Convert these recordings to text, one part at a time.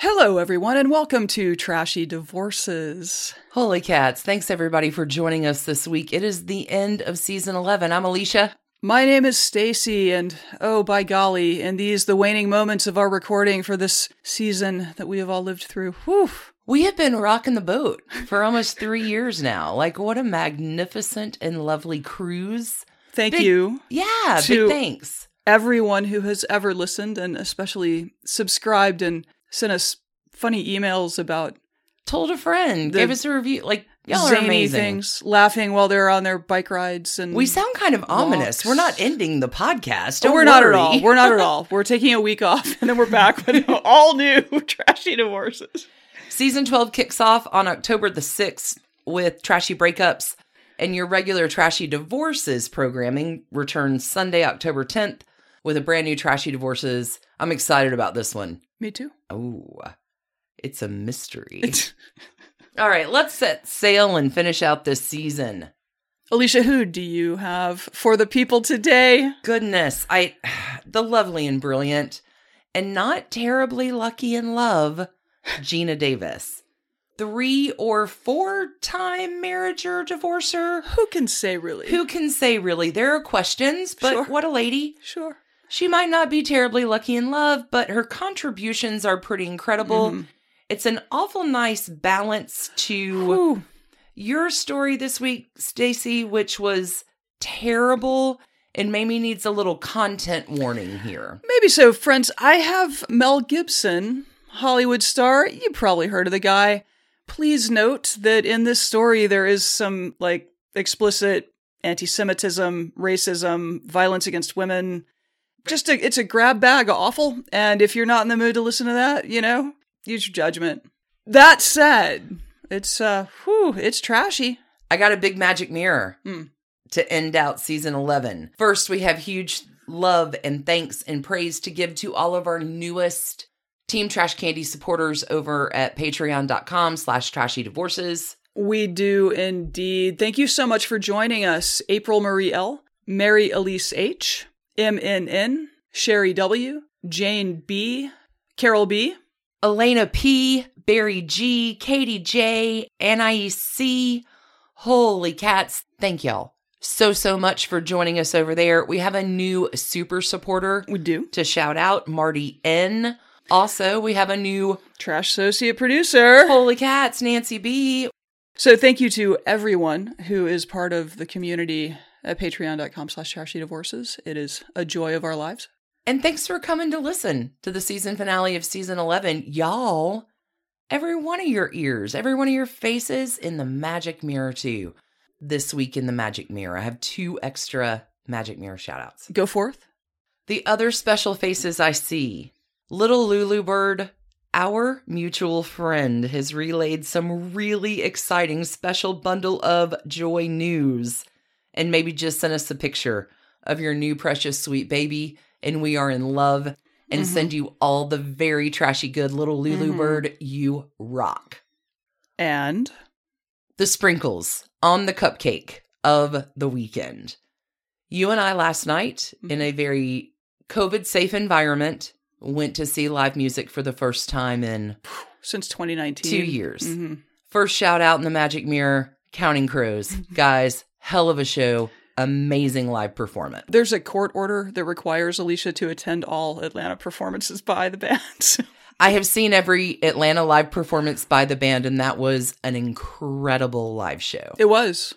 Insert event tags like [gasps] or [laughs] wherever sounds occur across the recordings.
Hello, everyone, and welcome to Trashy Divorces. Holy cats. Thanks everybody for joining us this week. It is the end of season 11. I'm Alicia. My name is Stacie, and oh, by golly, in these the waning moments of our recording for this season that we have all lived through, whew. We have been rocking the boat for almost three years now. Like, what a magnificent and lovely cruise. Thank Big- you, Yeah, To- big thanks. everyone who has ever listened and especially subscribed and sent us funny emails about Told a friend, The gave us a review. Like, y'all are amazing. things, laughing while they're on their bike rides, and We sound kind of ominous. We're not ending the podcast. Oh, we're not at all. We're not at all. We're taking a week off, and then we're back with [laughs] all new [laughs] Trashy Divorces. Season 12 kicks off on October the 6th with Trashy Breakups, and your regular Trashy Divorces programming returns Sunday, October 10th with a brand new Trashy Divorces. I'm excited about this one. Me too. Oh, it's a mystery. [laughs] All right, let's set sail and finish out this season. Alicia, who do you have for the people today? Goodness, I [sighs] the lovely and brilliant and not terribly lucky in love, Geena Davis. Three or four time marriage or divorcer. Who can say really? Who can say really? There are questions, but Sure. what a lady. Sure. She might not be terribly lucky in love, but her contributions are pretty incredible. Mhm. It's an awful nice balance to your story this week, Stacie, which was terrible and maybe needs a little content warning here. Maybe so, friends. I have Mel Gibson, Hollywood star. You probably heard of the guy. Please note that in this story there is some like explicit anti-Semitism, racism, violence against women. Just a, it's a grab bag of awful. And if you're not in the mood to listen to that, you know, use your judgment. That said, it's uh, whew, it's trashy. I got a big magic mirror Hmm. to end out season 11. First, we have huge love and thanks and praise to give to all of our newest Team Trash Candy supporters over at patreon.com slash trashy divorces. We do indeed. Thank you so much for joining us, April Marie L, Mary Elise H, MNN, Sherry W, Jane B, Carol B, Elena P, Barry G, Katie J, Anais C. Holy cats. Thank y'all so, so much for joining us over there. We have a new super supporter we do. to shout out, Marty N. Also, we have a new Trash Associate Producer. Holy Cats, Nancy B. So thank you to everyone who is part of the community at patreon.com slash trashy divorces. It is a joy of our lives. And thanks for coming to listen to the season finale of season 11. Y'all, every one of your ears, every one of your faces in the magic mirror, too. This week in the magic mirror, I have two extra magic mirror shout outs. Go forth. The other special faces I see Little Lulu Bird, our mutual friend, has relayed some really exciting special bundle of joy news and maybe just send us a picture of your new precious sweet baby. And we are in love and Mhm. send you all the very trashy good little Lulu Mhm. Bird. You rock. And The sprinkles on the cupcake of the weekend. You and I last night, in a very COVID safe environment, went to see live music for the first time in since 2019. two years. Mhm. First shout out in the Magic Mirror Counting Crows. [laughs] Guys, hell of a show. Amazing live performance. There's a court order that requires Alicia to attend all Atlanta performances by the band. [laughs] I have seen every Atlanta live performance by the band, and that was an incredible live show. it was.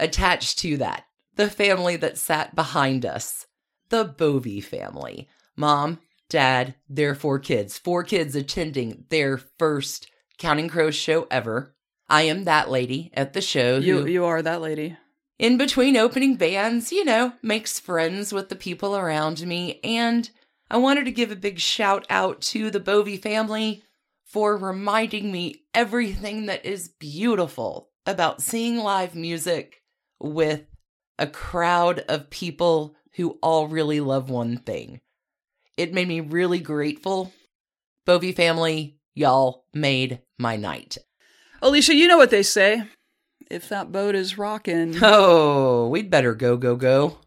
attached to that, the family that sat behind us, the Bovey family. Mom, dad, their four kids, four kids attending their first Counting Crows show ever. I am that lady at the show You who, you are that lady. In between opening bands, you know, makes friends with the people around me. And I wanted to give a big shout out to the Bovey family for reminding me everything that is beautiful about seeing live music with a crowd of people who all really love one thing. It made me really grateful. Bovey family, y'all made my night. Alicia, you know what they say. If that boat is rocking. [laughs] Oh, we'd better go, go, go.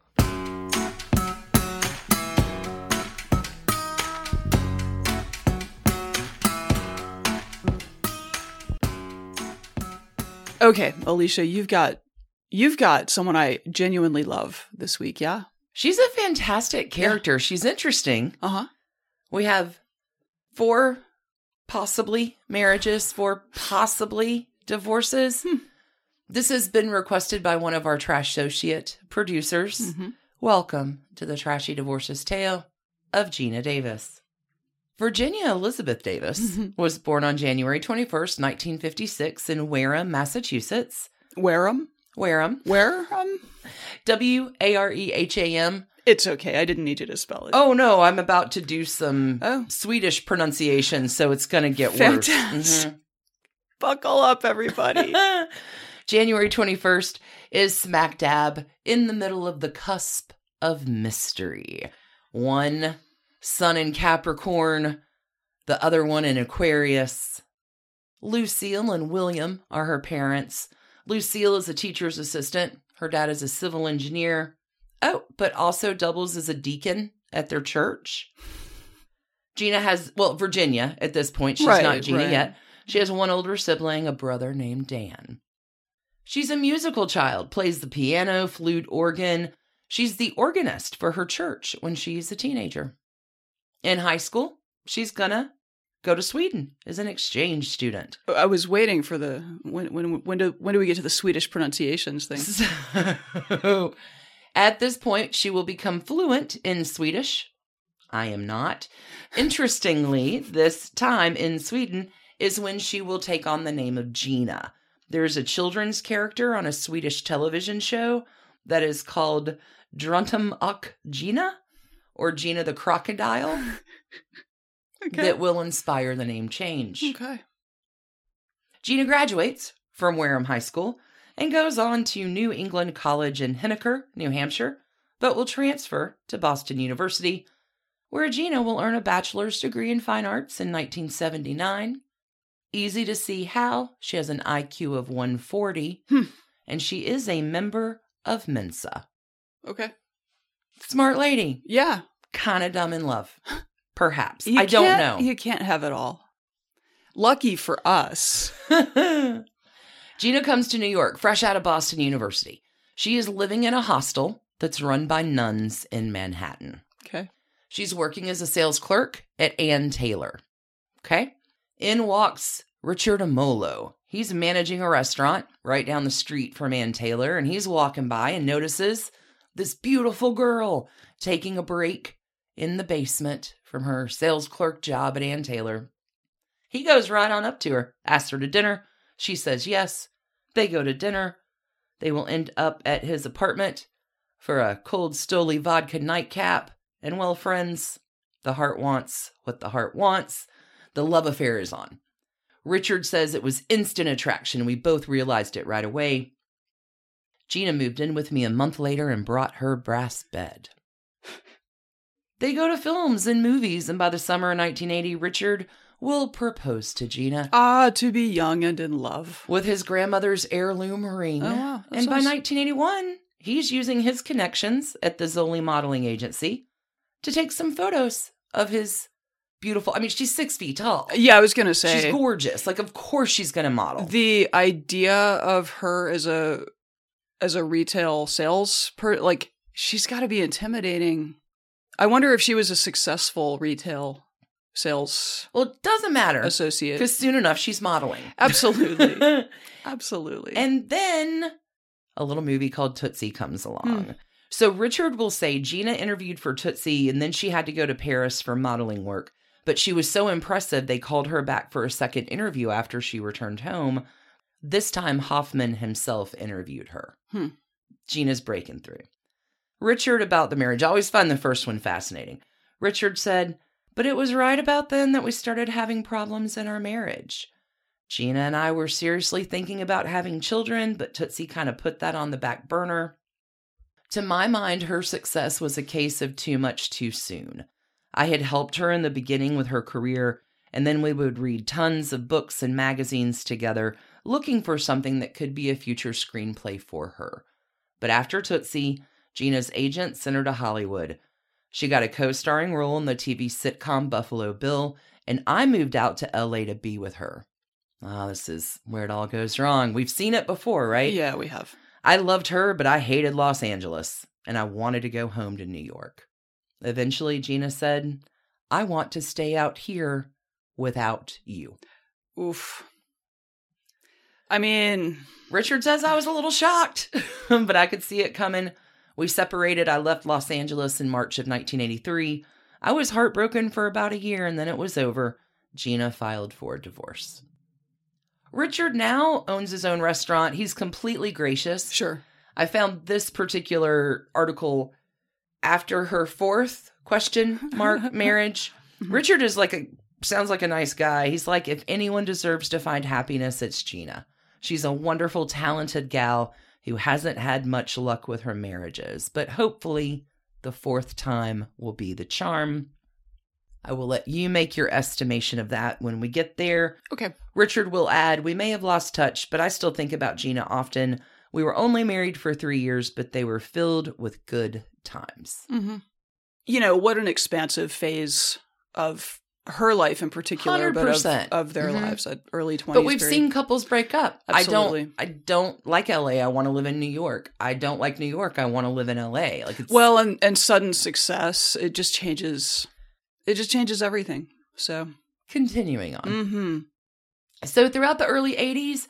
Okay, Alicia, you've got you've got someone I genuinely love this week, yeah? She's a fantastic character. She's interesting. Uh-huh. We have four possibly marriages, four possibly divorces. Hmm. This has been requested by one of our trash associate producers. Mhm. Welcome to the Trashy Divorces Tale of Geena Davis. Virginia Elizabeth Davis was born on January 21st, 1956, in Wareham, Massachusetts. Wareham? Wareham. Wareham? W A R E H A M. It's okay. I didn't need you to spell it. Oh no, I'm about to do some Oh. Swedish pronunciation, so it's going to get worse. Fantastic. Buckle up, everybody. [laughs] January 21st is smack dab in the middle of the cusp of mystery. One sun in Capricorn, the other one in Aquarius. Lucille and William are her parents. Lucille is a teacher's assistant. Her dad is a civil engineer. Oh, but also doubles as a deacon at their church. Geena has, well, Virginia at this point. She's Right, not Geena right. yet. She has one older sibling, a brother named Dan. She's a musical child, plays the piano, flute, organ. She's the organist for her church when she's a teenager. In high school, she's gonna go to Sweden as an exchange student. Oh, I was waiting for the when when when do when do we get to the Swedish pronunciations thing? [laughs] So, at this point, she will become fluent in Swedish. I am not. Interestingly, this time in Sweden is when she will take on the name of Geena. There's a children's character on a Swedish television show that is called Druntum och Gina or Gina the Crocodile [laughs] Okay. that will inspire the name change. okay. Geena graduates from Wareham High School and goes on to New England College in Henniker, New Hampshire, but will transfer to Boston University, where Geena will earn a bachelor's degree in fine arts in 1979. Easy to see how she has an IQ of 140, Hmm. and she is a member of Mensa. Okay. Smart lady, Yeah. kind of dumb in love. [laughs] Perhaps. You I don't know. You can't have it all. Lucky for us. [laughs] Geena comes to New York fresh out of Boston University. She is living in a hostel that's run by nuns in Manhattan. Okay. She's working as a sales clerk at Ann Taylor. Okay. In walks Richard Emmolo. He's managing a restaurant right down the street from Ann Taylor, and he's walking by and notices this beautiful girl taking a break in the basement from her sales clerk job at Ann Taylor. He goes right on up to her, asks her to dinner. She says yes. They go to dinner. They will end up at his apartment for a cold Stoli vodka nightcap. And well, friends, the heart wants what the heart wants. The love affair is on. Richard says it was instant attraction. We both realized it right away. Geena moved in with me a month later and brought her brass bed. they go to films and movies, and by the summer of 1980, Richard will propose to Geena Ah, to be young and in love. with his grandmother's heirloom ring. Oh, wow. And by sounds- 1981, he's using his connections at the Zoli Modeling Agency to take some photos of his beautiful. I mean, she's six feet tall. Yeah, I was gonna say She's gorgeous. Like, of course she's going to model. the idea of her as a as a retail sales per like she's got to be intimidating. I wonder if she was a successful retail sales well, it doesn't matter associate. because soon enough she's modeling. Absolutely. [laughs] Absolutely. and then a little movie called Tootsie comes along. Hmm. So Richard will say Geena interviewed for Tootsie and then she had to go to Paris for modeling work. But she was so impressive, they called her back for a second interview after she returned home. This time, Hoffman himself interviewed her. Hmm. Geena's breaking through. Richard about the marriage. I always find the first one fascinating. Richard said, But it was right about then that we started having problems in our marriage. Geena and I were seriously thinking about having children, but Tootsie kind of put that on the back burner. To my mind, her success was a case of too much too soon. I had helped her in the beginning with her career, and then we would read tons of books and magazines together, looking for something that could be a future screenplay for her. But after Tootsie, Geena's agent sent her to Hollywood. She got a co starring role in the TV sitcom Buffalo Bill, and I moved out to LA to be with her. Ah, oh, this is where it all goes wrong. We've seen it before, right? Yeah, we have. I loved her, but I hated Los Angeles, and I wanted to go home to New York. Eventually, Geena said, I want to stay out here without you. Oof. I mean, Richard says I was a little shocked, [laughs] but I could see it coming. We separated. I left Los Angeles in March of 1983. I was heartbroken for about a year and then it was over. Geena filed for divorce. Richard now owns his own restaurant. He's completely gracious. Sure. I found this particular article after her fourth question mark [laughs] marriage. Mm-hmm. Richard is like a sounds like a nice guy. He's like if anyone deserves to find happiness, it's Geena. She's a wonderful, talented gal who hasn't had much luck with her marriages, but hopefully the fourth time will be the charm. I will let you make your estimation of that when we get there. Okay. Richard will add, We may have lost touch, but I still think about Geena often. We were only married for three years, but they were filled with good times. Mm-hmm. You know, what an expansive phase of her life in particular, 100%. but of, of their Mhm. lives at early 20s. But we've period. seen couples break up. Absolutely. I don't I don't like LA. I want to live in New York. I don't like New York. I want to live in LA. Like it's well, and, and sudden success, it just changes, it just changes everything. So, continuing on. mm-hmm. So throughout the early 80s,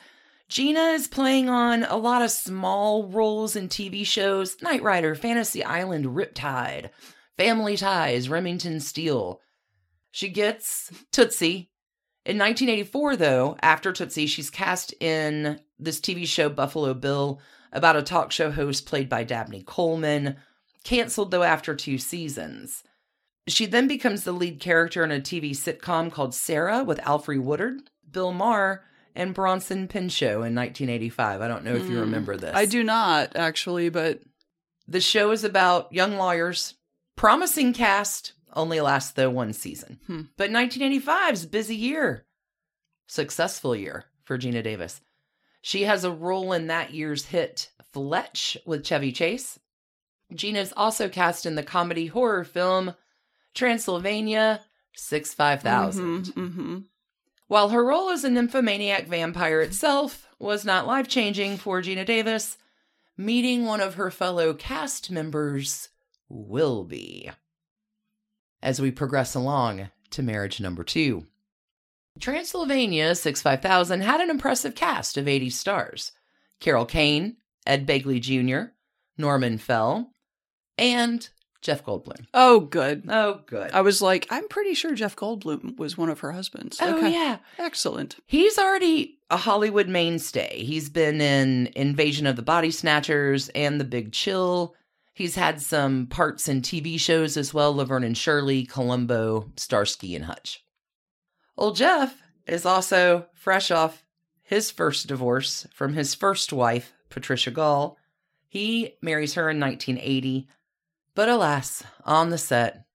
Geena is playing on a lot of small roles in TV shows Knight Rider, Fantasy Island, Riptide, Family Ties, Remington Steele. She gets Tootsie. In 1984, though, after Tootsie, she's cast in this TV show Buffalo Bill about a talk show host played by Dabney Coleman, canceled though after two seasons. She then becomes the lead character in a TV sitcom called Sara with Alfre Woodard, Bill Maher, and Bronson Pinchot in 1985. I don't know if you Mm. remember this. I do not actually, but The show is about young lawyers. Promising cast, only lasts though one season. Hmm. But 1985's busy year. Successful year for Geena Davis. She has a role in that year's hit Fletch with Chevy Chase. Geena is also cast in the comedy horror film Transylvania 6-5000. Mhm, mhm. While her role as a nymphomaniac vampire itself was not life changing for Geena Davis, meeting one of her fellow cast members will be. As we progress along to marriage number two, Transylvania 6-5000 had an impressive cast of 80 stars Carol Kane, Ed Begley Jr., Norman Fell, and Jeff Goldblum. Oh, good. Oh, good. I was like, I'm pretty sure Jeff Goldblum was one of her husbands. oh, okay. yeah. Excellent. He's already a Hollywood mainstay. He's been in Invasion of the Body Snatchers and The Big Chill. He's had some parts in TV shows as well Laverne and Shirley, Columbo, Starsky, and Hutch. Old Jeff is also fresh off his first divorce from his first wife, Patricia Gaul. He marries her in 1980. But alas, on the set,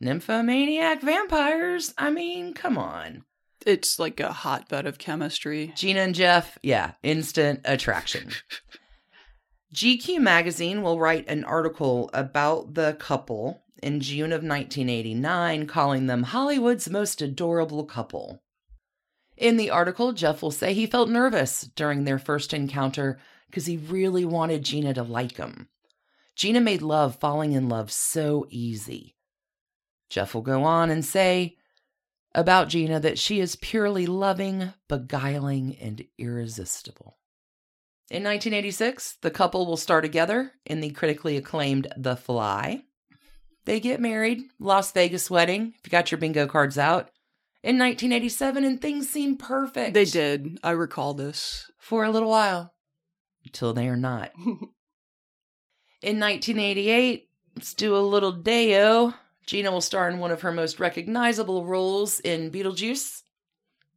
nymphomaniac vampires. I mean, come on. It's like a hotbed of chemistry. Geena and Jeff, yeah, instant attraction. GQ magazine will write an article about the couple in June of 1989, calling them Hollywood's most adorable couple. In the article, Jeff will say he felt nervous during their first encounter because he really wanted Geena to like him. Geena made love falling in love so easy. Jeff will go on and say about Geena that she is purely loving, beguiling, and irresistible. In 1986, the couple will star together in the critically acclaimed The Fly. They get married, Las Vegas wedding, if you got your bingo cards out, in 1987, and things seem perfect. They did. I recall this. For a little while, until they are not. [laughs] In 1988, let's do a little Deo. Geena will star in one of her most recognizable roles in Beetlejuice.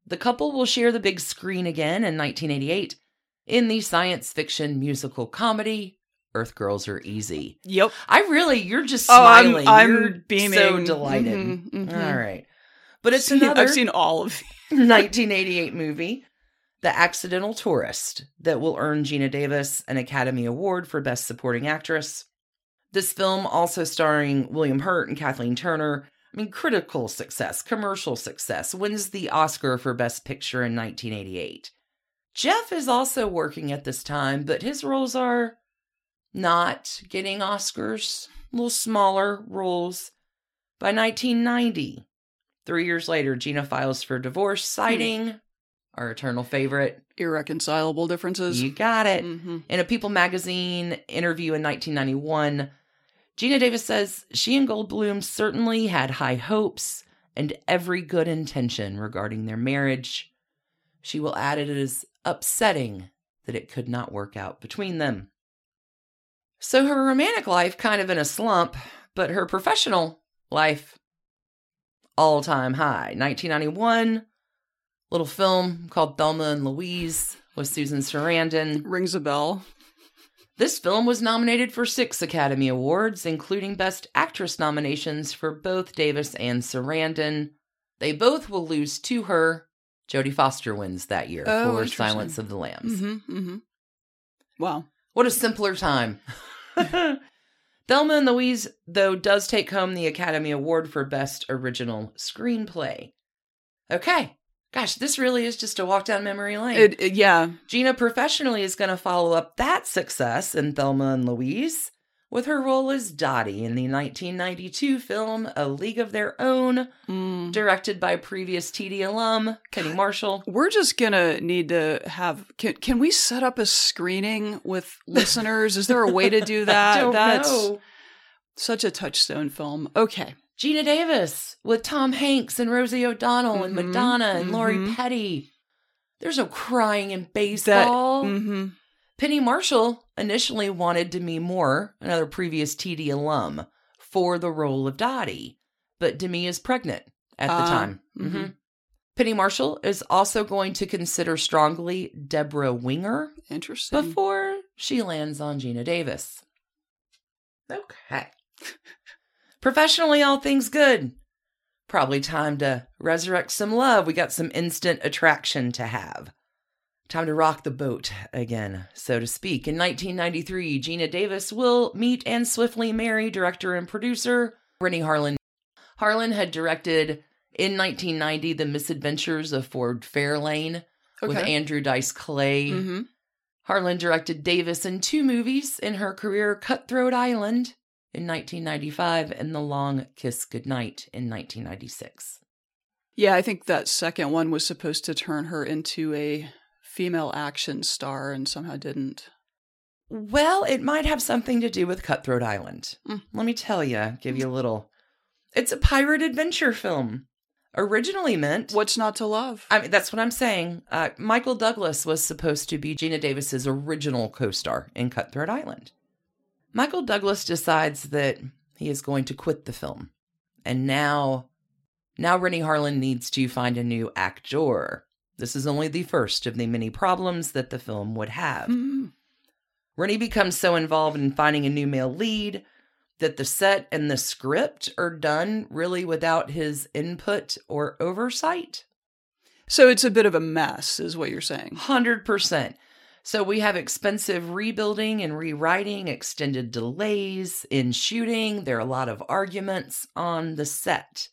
The couple will share the big screen again in 1988 in the science fiction musical comedy Earth Girls Are Easy. Yep. I really, you're just Oh, I'm- smiling. I'm beaming. So delighted. Mhm, mhm. All right. But it's another I've seen all of 1988 [laughs] movie, The Accidental Tourist, that will earn Geena Davis an Academy Award for Best Supporting Actress. This film, also starring William Hurt and Kathleen Turner, I mean, critical success, commercial success, wins the Oscar for Best Picture in 1988. Jeff is also working at this time, but his roles are not getting Oscars, little smaller roles. By 1990, three years later, Geena files for divorce, hmm. citing our eternal favorite. irreconcilable differences. You got it. hmm In a People magazine interview in 1991, Geena Davis says she and Goldblum certainly had high hopes and every good intention regarding their marriage. She will add it is upsetting that it could not work out between them. So her romantic life kind of in a slump, but her professional life all time high. 1991, little film called Thelma and Louise with Susan Sarandon. Rings a bell. This film was nominated for six Academy Awards, including Best Actress nominations for both Davis and Sarandon. They both will lose to her. Jodie Foster wins that year Oh, for. Silence of the Lambs. hmm hmm Wow. What a simpler time. [laughs] Thelma and Louise, though, does take home the Academy Award for Best Original Screenplay. Okay. Gosh, this really is just a walk down memory lane. It, it- yeah. Geena professionally is going to follow up that success in Thelma and Louise with her role as Dottie in the 1992 film A League of Their Own, Mm. directed by previous TD alum Penny Marshall. We're just gonna need to have. Can can we set up a screening with [laughs] listeners? Is there a way to do that? That's know. such a touchstone film. Okay. Geena Davis with Tom Hanks and Rosie O'Donnell and Mhm, Madonna and Lori mhm. Petty. There's no crying in That. baseball. hmm Penny Marshall initially wanted Demi Moore, another previous TD alum, for the role of Dottie, but Demi is pregnant at the Ah, time. mhm. Mhm. Penny Marshall is also going to consider strongly Debra Winger Interesting. before she lands on Geena Davis. Okay. [laughs] Professionally, all things good. Probably time to resurrect some love. We got some instant attraction to have. Time to rock the boat again, so to speak. In 1993, Geena Davis will meet and swiftly marry director and producer Renny Harlin. Harlin had directed in 1990 The Misadventures of Ford Fairlane with Andrew Dice Clay. hmm Harlin directed Davis in two movies in her career Cutthroat Island in 1995 and The Long Kiss Goodnight in 1996. Yeah, I think that second one was supposed to turn her into a female action star and somehow didn't. Well, it might have something to do with Cutthroat Island. Mm. Let me tell you, give you a little. It's a pirate adventure film. Originally meant. What's not to love? I mean, that's what I'm saying. Uh, Michael Douglas was supposed to be Geena Davis's original co-star in Cutthroat Island. Michael Douglas decides that he is going to quit the film, and now, now Renny Harlin needs to find a new actor. This is only the first of the many problems that the film would have. Hmm. Renny becomes so involved in finding a new male lead that the set and the script are done really without his input or oversight. So it's a bit of a mess, is what you're saying. 100%. So we have expensive rebuilding and rewriting, extended delays in shooting. There are a lot of arguments on the set.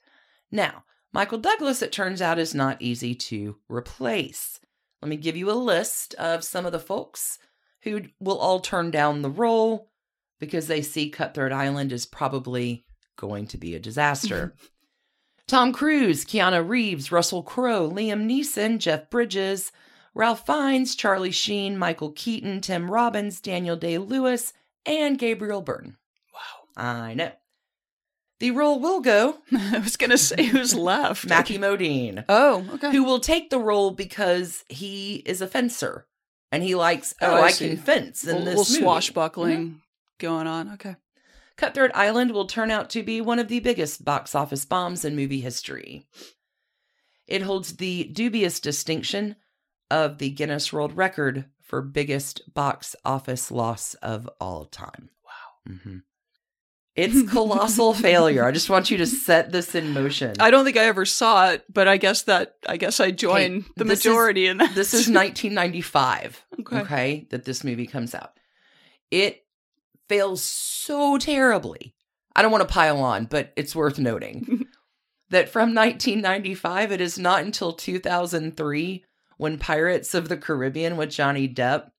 Now, Michael Douglas, it turns out, is not easy to replace. Let me give you a list of some of the folks who will all turn down the role because they see Cutthroat Island is probably going to be a disaster. [laughs] Tom Cruise, Keanu Reeves, Russell Crowe, Liam Neeson, Jeff Bridges, Ralph Fiennes, Charlie Sheen, Michael Keaton, Tim Robbins, Daniel Day Lewis, and Gabriel Byrne. Wow. I know. The role will go [laughs] I was going to say who's [laughs] left. Matthew Modine, Oh, okay. who will take the role because he is a fencer and he likes, oh, Oh, I I, can fence in a this little swashbuckling mm-hmm. going on. Okay. Cutthroat Island will turn out to be one of the biggest box office bombs in movie history. It holds the dubious distinction of the Guinness World Record for biggest box office loss of all time. Wow. hmm It's colossal [laughs] failure. I just want you to set this in motion. I don't think I ever saw it, but I guess that I guess I join Hey, the this is- majority in that. this is 1995 Okay. okay. that this movie comes out it fails so terribly i don't want to pile on but it's worth noting [laughs] that from 1995 it is not until 2003 when pirates of the caribbean with johnny depp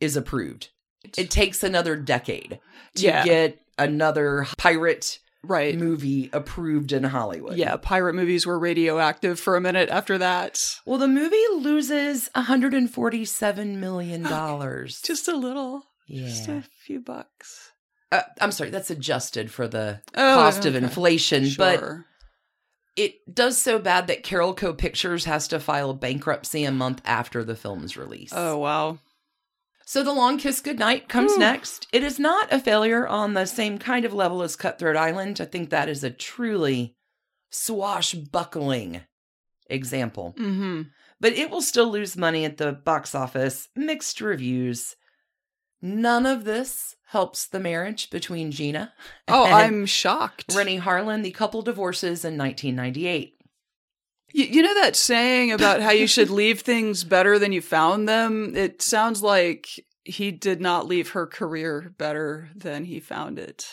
is approved it takes another decade to Yeah. get another pirate right. movie approved in hollywood Yeah, pirate movies were radioactive for a minute after that. well the movie loses 147 million dollars Just a little. Just a few bucks. Uh, I'm sorry, that's adjusted for the Oh, cost of okay. inflation, but Sure. It does so bad that Carolco Pictures has to file bankruptcy a month after the film's release. Oh wow. So The Long Kiss Goodnight comes Whew. next. It is not a failure on the same kind of level as Cutthroat Island. I think that is a truly swashbuckling example. Mm-hmm. But it will still lose money at the box office, mixed reviews. None of this helps the marriage between Geena [laughs] Oh, and I'm shocked. Renny Harlin. The couple divorces in 1998. You, you know that saying about how you should [laughs] leave things better than you found them? It sounds like he did not leave her career better than he found it.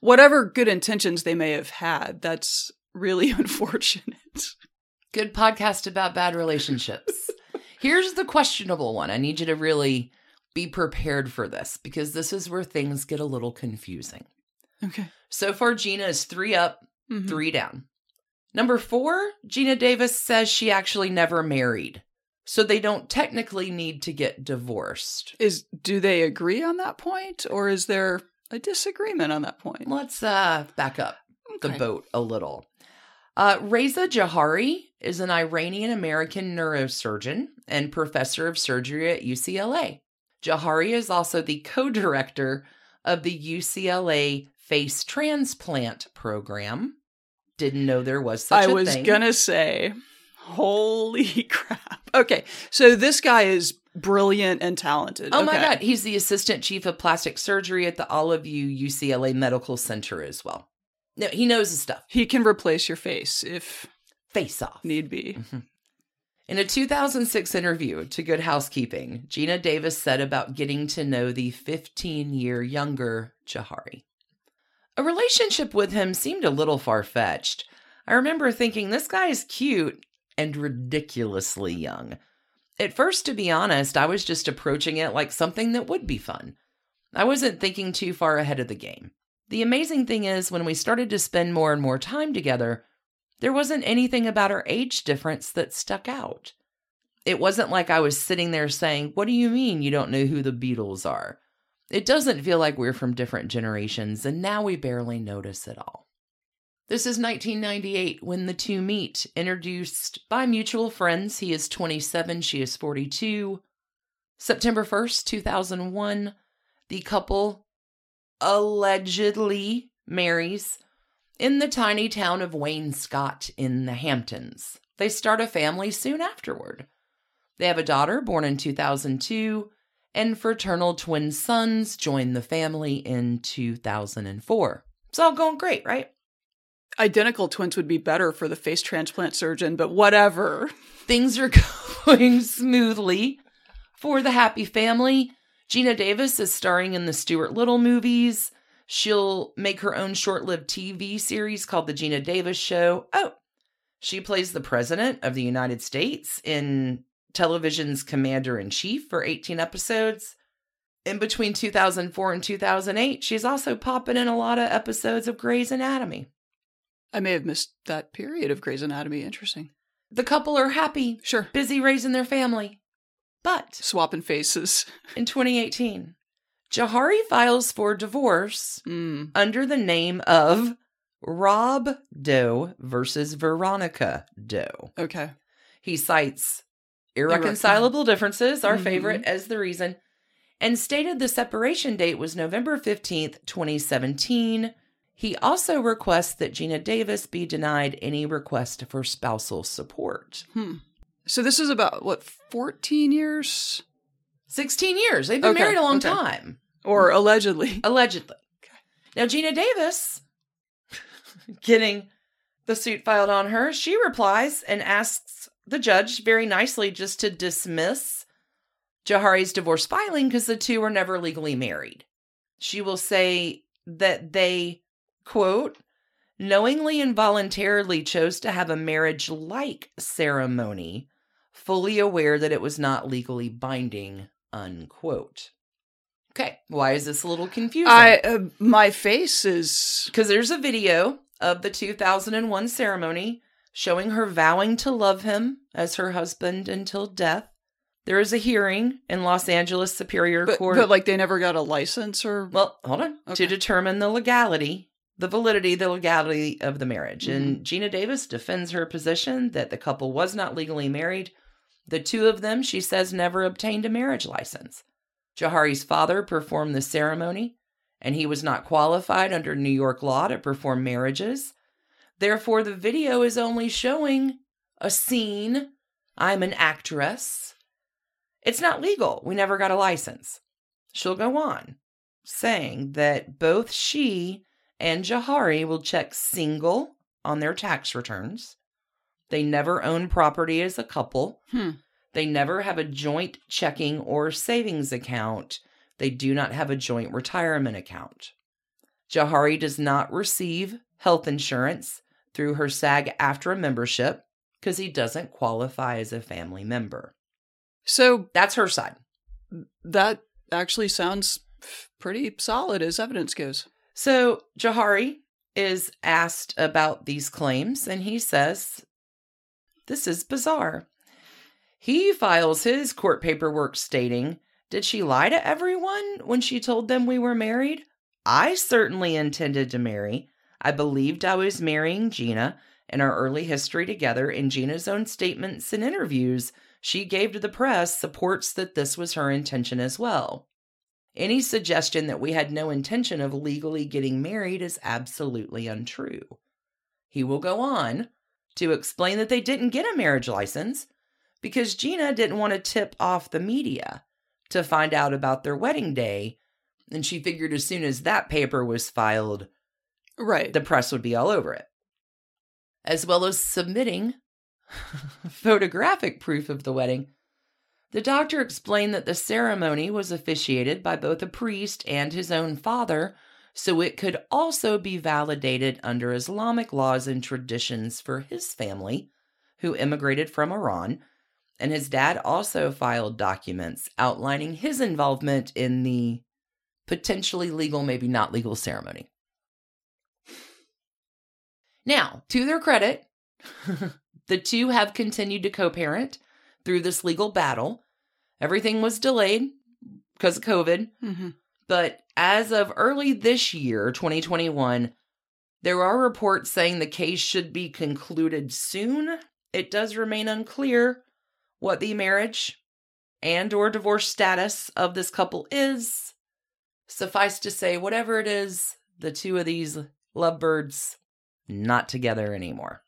Whatever good intentions they may have had, that's really [laughs] unfortunate. Good podcast about bad relationships. Here's the questionable one. I need you to really be prepared for this because this is where things get a little confusing. Okay. So far, Geena is three up, Mhm. three down. Number four, Geena Davis says she actually never married. So they don't technically need to get divorced. Is do they agree on that point, or is there a disagreement on that point? Let's uh back up the boat a little. Uh, Reza Jarrahy is an Iranian American neurosurgeon and professor of surgery at UCLA. Jarrahy is also the co director of the UCLA Face Transplant Program. Didn't know there was such I a was thing. gonna say, holy [laughs] crap. Okay, so this guy is brilliant and talented. Oh my God. He's the assistant chief of plastic surgery at the Olive View UCLA Medical Center as well. No, he knows his stuff. He can replace your face if Face off. need be. Mm-hmm. In a 2006 interview to Good Housekeeping, Geena Davis said about getting to know the 15 year younger Jarrahy. A relationship with him seemed a little far fetched. I remember thinking, this guy is cute and ridiculously young. At first, to be honest, I was just approaching it like something that would be fun. I wasn't thinking too far ahead of the game. The amazing thing is, when we started to spend more and more time together, there wasn't anything about our age difference that stuck out. It wasn't like I was sitting there saying, What do you mean you don't know who the Beatles are? It doesn't feel like we're from different generations, and now we barely notice it all. This is 1998 when the two meet, introduced by mutual friends. He is 27, she is 42. September 1st, 2001, the couple allegedly marries in the tiny town of Wainscott in the Hamptons. They start a family soon afterward. They have a daughter born in 2002, and fraternal twin sons join the family in 2004. It's all going great, right? Identical twins would be better for the face transplant surgeon, but whatever. Things are [laughs] going smoothly for the happy family. Geena Davis is starring in the Stuart Little movies. She'll make her own short lived TV series called The Geena Davis Show. Oh, she plays the President of the United States in television's Commander in Chief for 18 episodes. In between 2004 and 2008, she's also popping in a lot of episodes of Grey's Anatomy. I may have missed that period of Grey's Anatomy. Interesting. The couple are happy, Sure. busy raising their family. But Swapping faces. in 2018, Jarrahy files for divorce Mm. under the name of Rob Doe versus Veronica Doe. Okay. He cites irreconcilable differences, our Mhm. favorite, as the reason, and stated the separation date was November 15th, 2017. He also requests that Geena Davis be denied any request for spousal support. Hmm. So this is about what 14 years 16 years. They've been Okay, married a long okay. time, or allegedly. [laughs] allegedly. Now, Geena Davis, [laughs] getting the suit filed on her, she replies and asks the judge very nicely just to dismiss Jarrahy's divorce filing because the two were never legally married. She will say that they, quote, knowingly and voluntarily chose to have a marriage like ceremony, fully aware that it was not legally binding, unquote. Okay, why is this a little confusing? I uh, my face is Because there's a video of the 2001 ceremony showing her vowing to love him as her husband until death. There is a hearing in Los Angeles Superior but, Court. but like they never got a license or well, hold on. Okay. To determine the legality, the validity, the legality of the marriage. And Geena Davis defends her position that the couple was not legally married. The two of them, she says, never obtained a marriage license. Jarrahy's father performed the ceremony, and he was not qualified under New York law to perform marriages. Therefore, the video is only showing a scene. I'm an actress. It's not legal. We never got a license. She'll go on saying that both she and Jarrahy will check single on their tax returns. They never own property as a couple. Hmm. They never have a joint checking or savings account. They do not have a joint retirement account. Jarrahy does not receive health insurance through her SAG AFTRA membership because he doesn't qualify as a family member. So That's her side. that actually sounds pretty solid as evidence goes. So Jarrahy is asked about these claims, and he says, This is bizarre. He files his court paperwork stating, Did she lie to everyone when she told them we were married? I certainly intended to marry. I believed I was marrying Geena in our early history together, and Geena's own statements and interviews she gave to the press supports that this was her intention as well. Any suggestion that we had no intention of legally getting married is absolutely untrue. He will go on to explain that they didn't get a marriage license because Geena didn't want to tip off the media to find out about their wedding day, and she figured as soon as that paper was filed, Right. the press would be all over it. As well as submitting [laughs] photographic proof of the wedding. The doctor explained that the ceremony was officiated by both a priest and his own father, so it could also be validated under Islamic laws and traditions for his family, who immigrated from Iran. And his dad also filed documents outlining his involvement in the potentially legal, maybe not legal ceremony. Now, to their credit, [laughs] the two have continued to co parent through this legal battle. Everything was delayed because of COVID, hmm but as of early this year, 2021, there are reports saying the case should be concluded soon. It does remain unclear what the marriage and or divorce status of this couple is. Suffice to say, whatever it is, the two of these lovebirds not together anymore.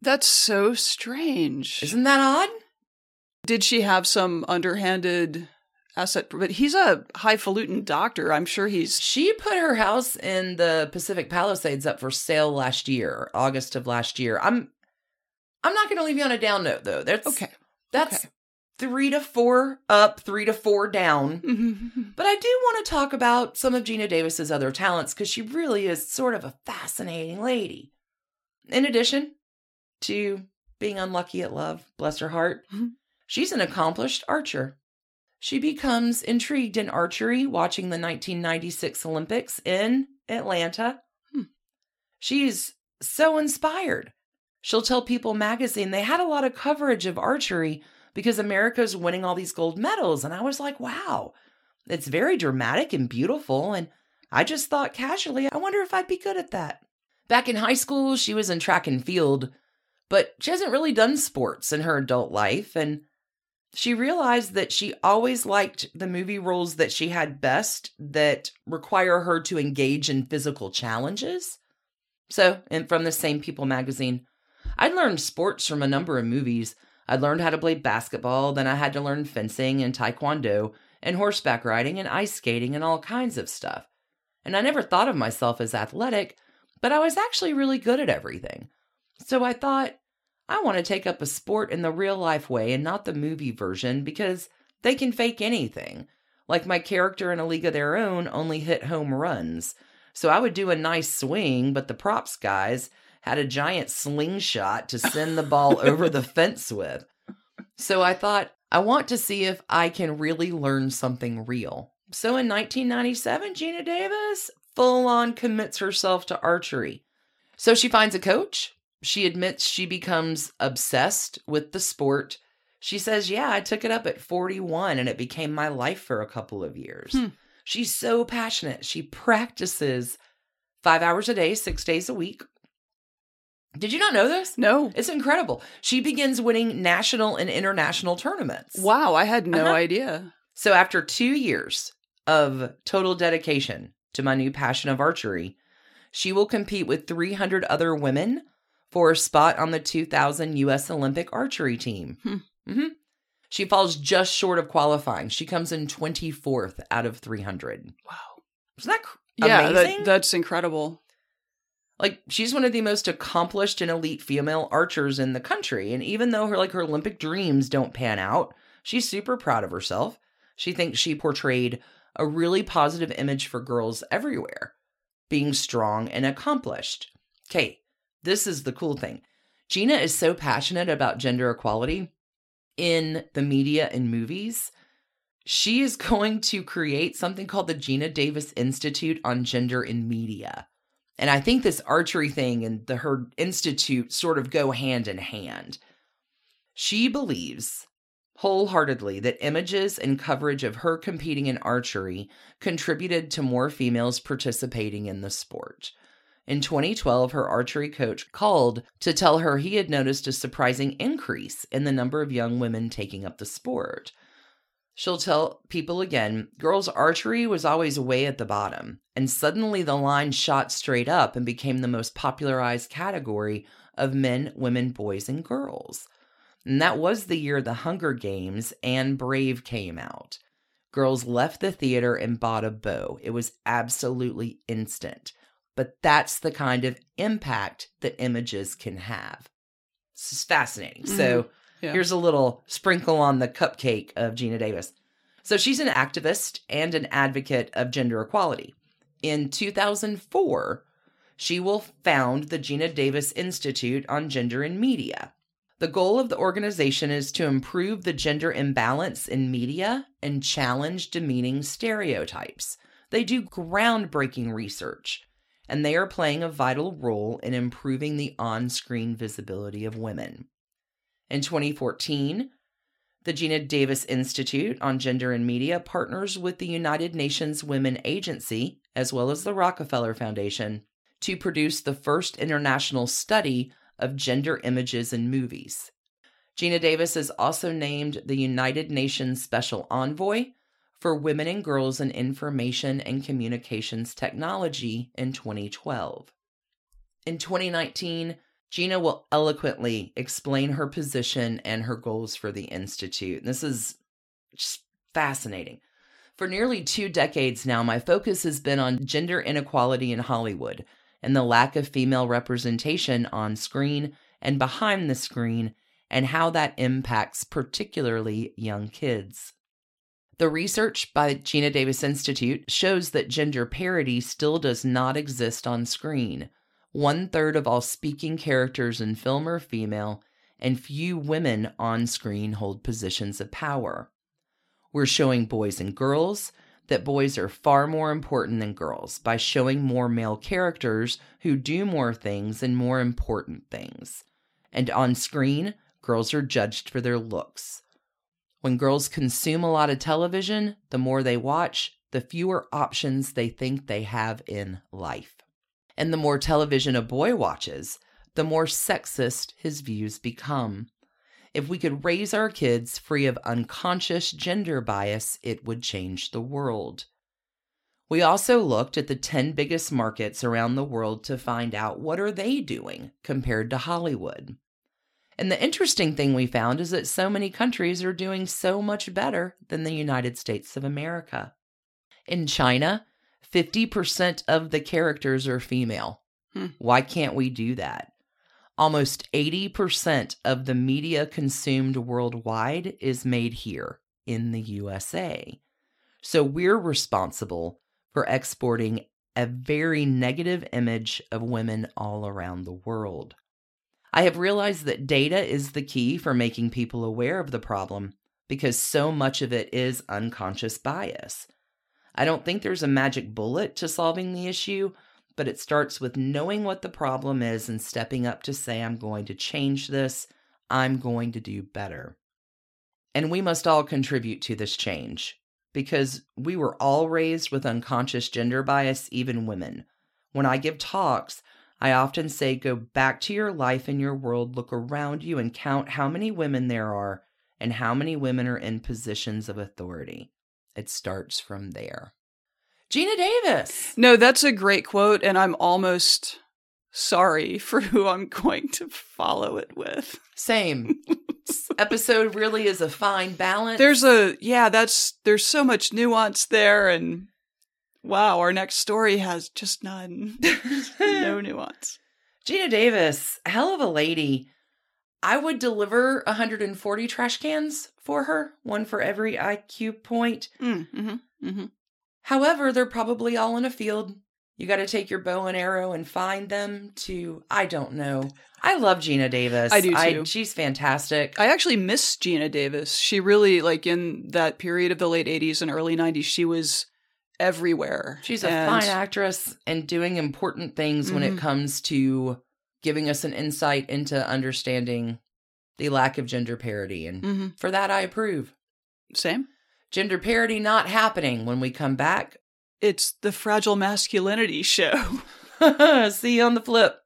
That's so strange. Isn't that odd? Did she have some underhanded asset? But he's a highfalutin doctor. I'm sure he's. She put her house in the Pacific Palisades up for sale last year, August of last year. I'm I'm not going to leave you on a down note though. That's Okay. That's okay. 3 to 4 up, 3 to 4 down. [laughs] Mhm. But I do want to talk about some of Geena Davis's other talents cuz she really is sort of a fascinating lady. In addition to being unlucky at love, bless her heart, Mhm. she's an accomplished archer. She becomes intrigued in archery watching the 1996 Olympics in Atlanta. Hmm. She's so inspired. She'll tell People magazine they had a lot of coverage of archery because America's winning all these gold medals. And I was like, wow, it's very dramatic and beautiful. And I just thought casually, I wonder if I'd be good at that. Back in high school, she was in track and field, but she hasn't really done sports in her adult life. And she realized that she always liked the movie roles that she had best that require her to engage in physical challenges. So, and from the same People magazine, I'd learned sports from a number of movies. I'd learned how to play basketball, then I had to learn fencing and taekwondo and horseback riding and ice skating and all kinds of stuff. And I never thought of myself as athletic, but I was actually really good at everything. So I thought, I want to take up a sport in the real life way and not the movie version because they can fake anything. Like my character in A League of Their Own only hit home runs. So I would do a nice swing, but the props guys had a giant slingshot to send the ball over the [laughs] fence with. So I thought, I want to see if I can really learn something real. So in 1997, Geena Davis full on commits herself to archery. So she finds a coach she admits she becomes obsessed with the sport. She says, Yeah, I took it up at 41 and it became my life for a couple of years. Hmm. She's so passionate. She practices five hours a day, six days a week. Did you not know this? No. It's incredible. She begins winning national and international tournaments. Wow, I had no uh-huh. idea. So, after two years of total dedication to my new passion of archery, she will compete with 300 other women for a spot on the 2000 U.S. Olympic archery team. Hmm. Mm-hmm. She falls just short of qualifying. She comes in 24th out of 300. Wow. Isn't that cr- yeah, amazing? That, that's incredible. Like she's one of the most accomplished and elite female archers in the country, and even though her like her Olympic dreams don't pan out, she's super proud of herself. She thinks she portrayed a really positive image for girls everywhere, being strong and accomplished. Okay, this is the cool thing. Geena is so passionate about gender equality in the media and movies. She is [laughs] going to create something called the Geena Davis Institute on Gender in Media. And I think this archery thing and the her institute sort of go hand in hand. She believes wholeheartedly that images and coverage of her competing in archery contributed to more females participating in the sport. In 2012, her archery coach called to tell her he had noticed a surprising increase in the number of young women taking up the sport. She'll tell people again girls' archery was always way at the bottom, and suddenly the line shot straight up and became the most popularized category of men, women, boys, and girls. And that was the year the Hunger Games and Brave came out. Girls left the theater and bought a bow. It was absolutely instant but that's the kind of impact that images can have. This is fascinating. Mm-hmm. So yeah. here's a little sprinkle on the cupcake of Geena Davis. So she's an activist and an advocate of gender equality. In 2004, she will found the Geena Davis Institute on Gender in Media. The goal of the organization is to improve the gender imbalance in media and challenge demeaning stereotypes. They do groundbreaking research and they are playing a vital role in improving the on screen visibility of women. In 2014, the Geena Davis Institute on Gender and Media partners with the United Nations Women Agency, as well as the Rockefeller Foundation, to produce the first international study of gender images in movies. Geena Davis is also named the United Nations Special Envoy for Women and Girls in Information and Communications Technology in 2012. In 2019, Geena will eloquently explain her position and her goals for the Institute. This is just fascinating. For nearly two decades now, my focus has been on gender inequality in Hollywood and the lack of female representation on screen and behind the screen, and how that impacts particularly young kids. The research by Geena Davis Institute shows that gender parity still does not exist on screen. One third of all speaking characters in film are female, and few women on screen hold positions of power. We're showing boys and girls that boys are far more important than girls by showing more male characters who do more things and more important things. And on screen, girls are judged for their looks. When girls consume a lot of television, the more they watch, the fewer options they think they have in life. And the more television a boy watches, the more sexist his views become. If we could raise our kids free of unconscious gender bias, it would change the world. We also looked at the 10 biggest markets around the world to find out what are they doing compared to Hollywood. And the interesting thing we found is that so many countries are doing so much better than the United States of America. In China, 50% of the characters are female. Hmm. Why can't we do that? Almost 80% of the media consumed worldwide is made here in the USA. So we're responsible for exporting a very negative image of women all around the world. I have realized that data is the key for making people aware of the problem because so much of it is unconscious bias. I don't think there's a magic bullet to solving the issue, but it starts with knowing what the problem is and stepping up to say, I'm going to change this, I'm going to do better. And we must all contribute to this change because we were all raised with unconscious gender bias, even women. When I give talks, I often say, go back to your life and your world, look around you, and count how many women there are and how many women are in positions of authority. It starts from there. Geena Davis. No, that's a great quote, and I'm almost sorry [laughs] for who I'm going to follow it with. Same. [laughs] Episode really is a fine balance. There's a yeah, that's there's so much nuance there and wow, our next story has just none. [laughs] no nuance. Geena Davis, hell of a lady. I would deliver 140 trash cans for her, one for every IQ point. Mm, mm-hmm, mm-hmm. However, they're probably all in a field. You got to take your bow and arrow and find them to, I don't know. I love Geena Davis. I do too. she's fantastic. I actually miss Geena Davis. She really, like, in that period of the late 80s and early 90s, she was everywhere. She's a And- fine actress and doing important things when it Mhm. comes to giving us an insight into understanding the lack of gender parity. And Mhm. for that, I approve. Same. Gender parity not happening when we come back. It's the fragile masculinity show. [laughs] [laughs] See you on the flip.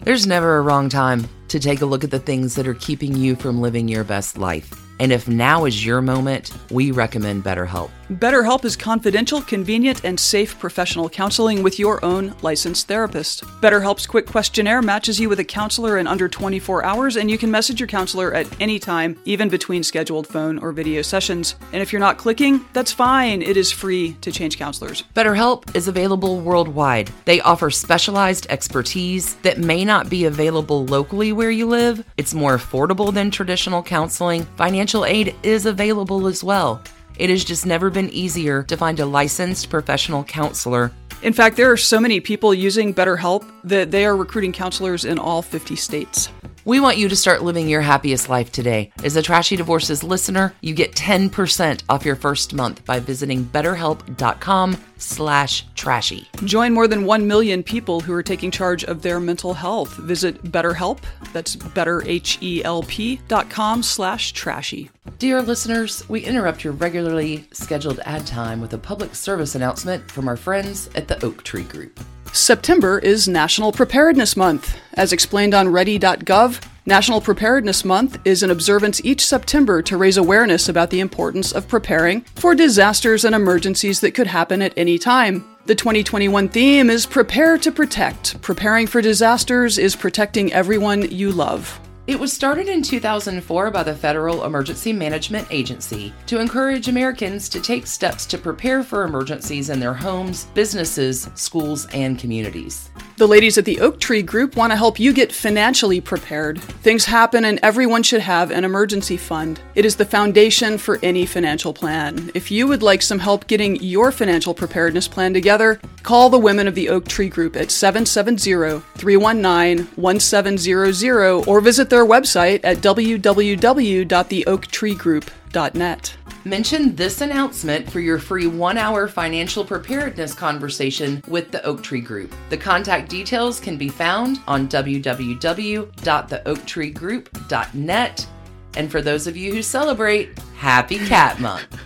There's never a wrong time to take a look at the things that are keeping you from living your best life. And if now is your moment, we recommend BetterHelp. BetterHelp is confidential, convenient, and safe professional counseling with your own licensed therapist. BetterHelp's quick questionnaire matches you with a counselor in under 24 hours, and you can message your counselor at any time, even between scheduled phone or video sessions. And if you're not clicking, that's fine. It is free to change counselors. BetterHelp is available worldwide. They offer specialized expertise that may not be available locally where you live. It's more affordable than traditional counseling. Financial aid is available as well. It has just never been easier to find a licensed professional counselor. In fact, there are so many people using BetterHelp that they are recruiting counselors in all 50 states. We want you to start living your happiest life today. As a Trashy Divorces listener, you get 10% off your first month by visiting betterhelp.com slash trashy. Join more than 1 million people who are taking charge of their mental health. Visit BetterHelp, that's betterhelp.com slash trashy. Dear listeners, we interrupt your regularly scheduled ad time with a public service announcement from our friends at the Oak Tree Group. September is National Preparedness Month. As explained on ready.gov, National Preparedness Month is an observance each September to raise awareness about the importance of preparing for disasters and emergencies that could happen at any time. The 2021 theme is Prepare to Protect. Preparing for disasters is protecting everyone you love. It was started in 2004 by the Federal Emergency Management Agency to encourage Americans to take steps to prepare for emergencies in their homes, businesses, schools, and communities. The ladies at the Oak Tree Group want to help you get financially prepared. Things happen and everyone should have an emergency fund. It is the foundation for any financial plan. If you would like some help getting your financial preparedness plan together, call the women of the Oak Tree Group at 770 319 1700 or visit their website at www.theoaktreegroup.net. Mention this announcement for your free one hour financial preparedness conversation with the Oak Tree Group. The contact details can be found on www.theoaktreegroup.net. And for those of you who celebrate, Happy Cat [laughs] Month.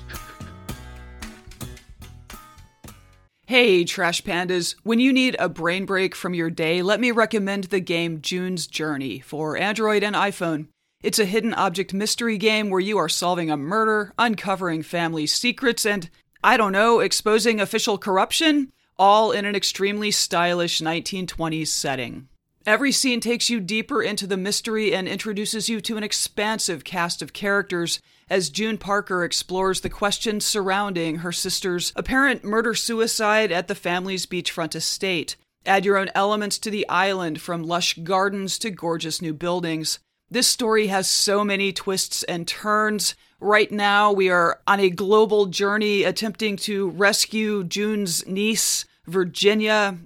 Hey, Trash Pandas. When you need a brain break from your day, let me recommend the game June's Journey for Android and iPhone. It's a hidden object mystery game where you are solving a murder, uncovering family secrets, and, I don't know, exposing official corruption, all in an extremely stylish 1920s setting. Every scene takes you deeper into the mystery and introduces you to an expansive cast of characters as June Parker explores the questions surrounding her sister's apparent murder suicide at the family's beachfront estate. Add your own elements to the island from lush gardens to gorgeous new buildings. This story has so many twists and turns. Right now, we are on a global journey attempting to rescue June's niece, Virginia.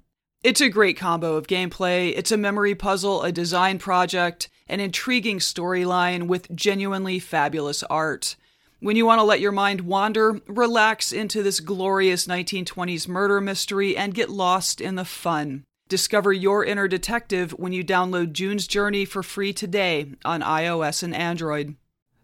It's a great combo of gameplay, it's a memory puzzle, a design project, an intriguing storyline with genuinely fabulous art. When you want to let your mind wander, relax into this glorious 1920s murder mystery and get lost in the fun. Discover your inner detective when you download June's Journey for free today on iOS and Android.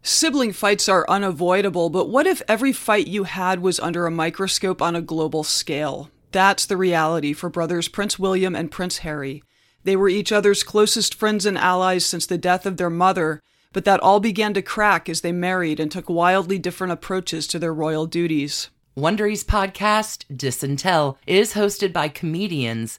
Sibling fights are unavoidable, but what if every fight you had was under a microscope on a global scale? That's the reality for brothers Prince William and Prince Harry. They were each other's closest friends and allies since the death of their mother, but that all began to crack as they married and took wildly different approaches to their royal duties. Wondery's podcast, Dis and Tell, is hosted by comedians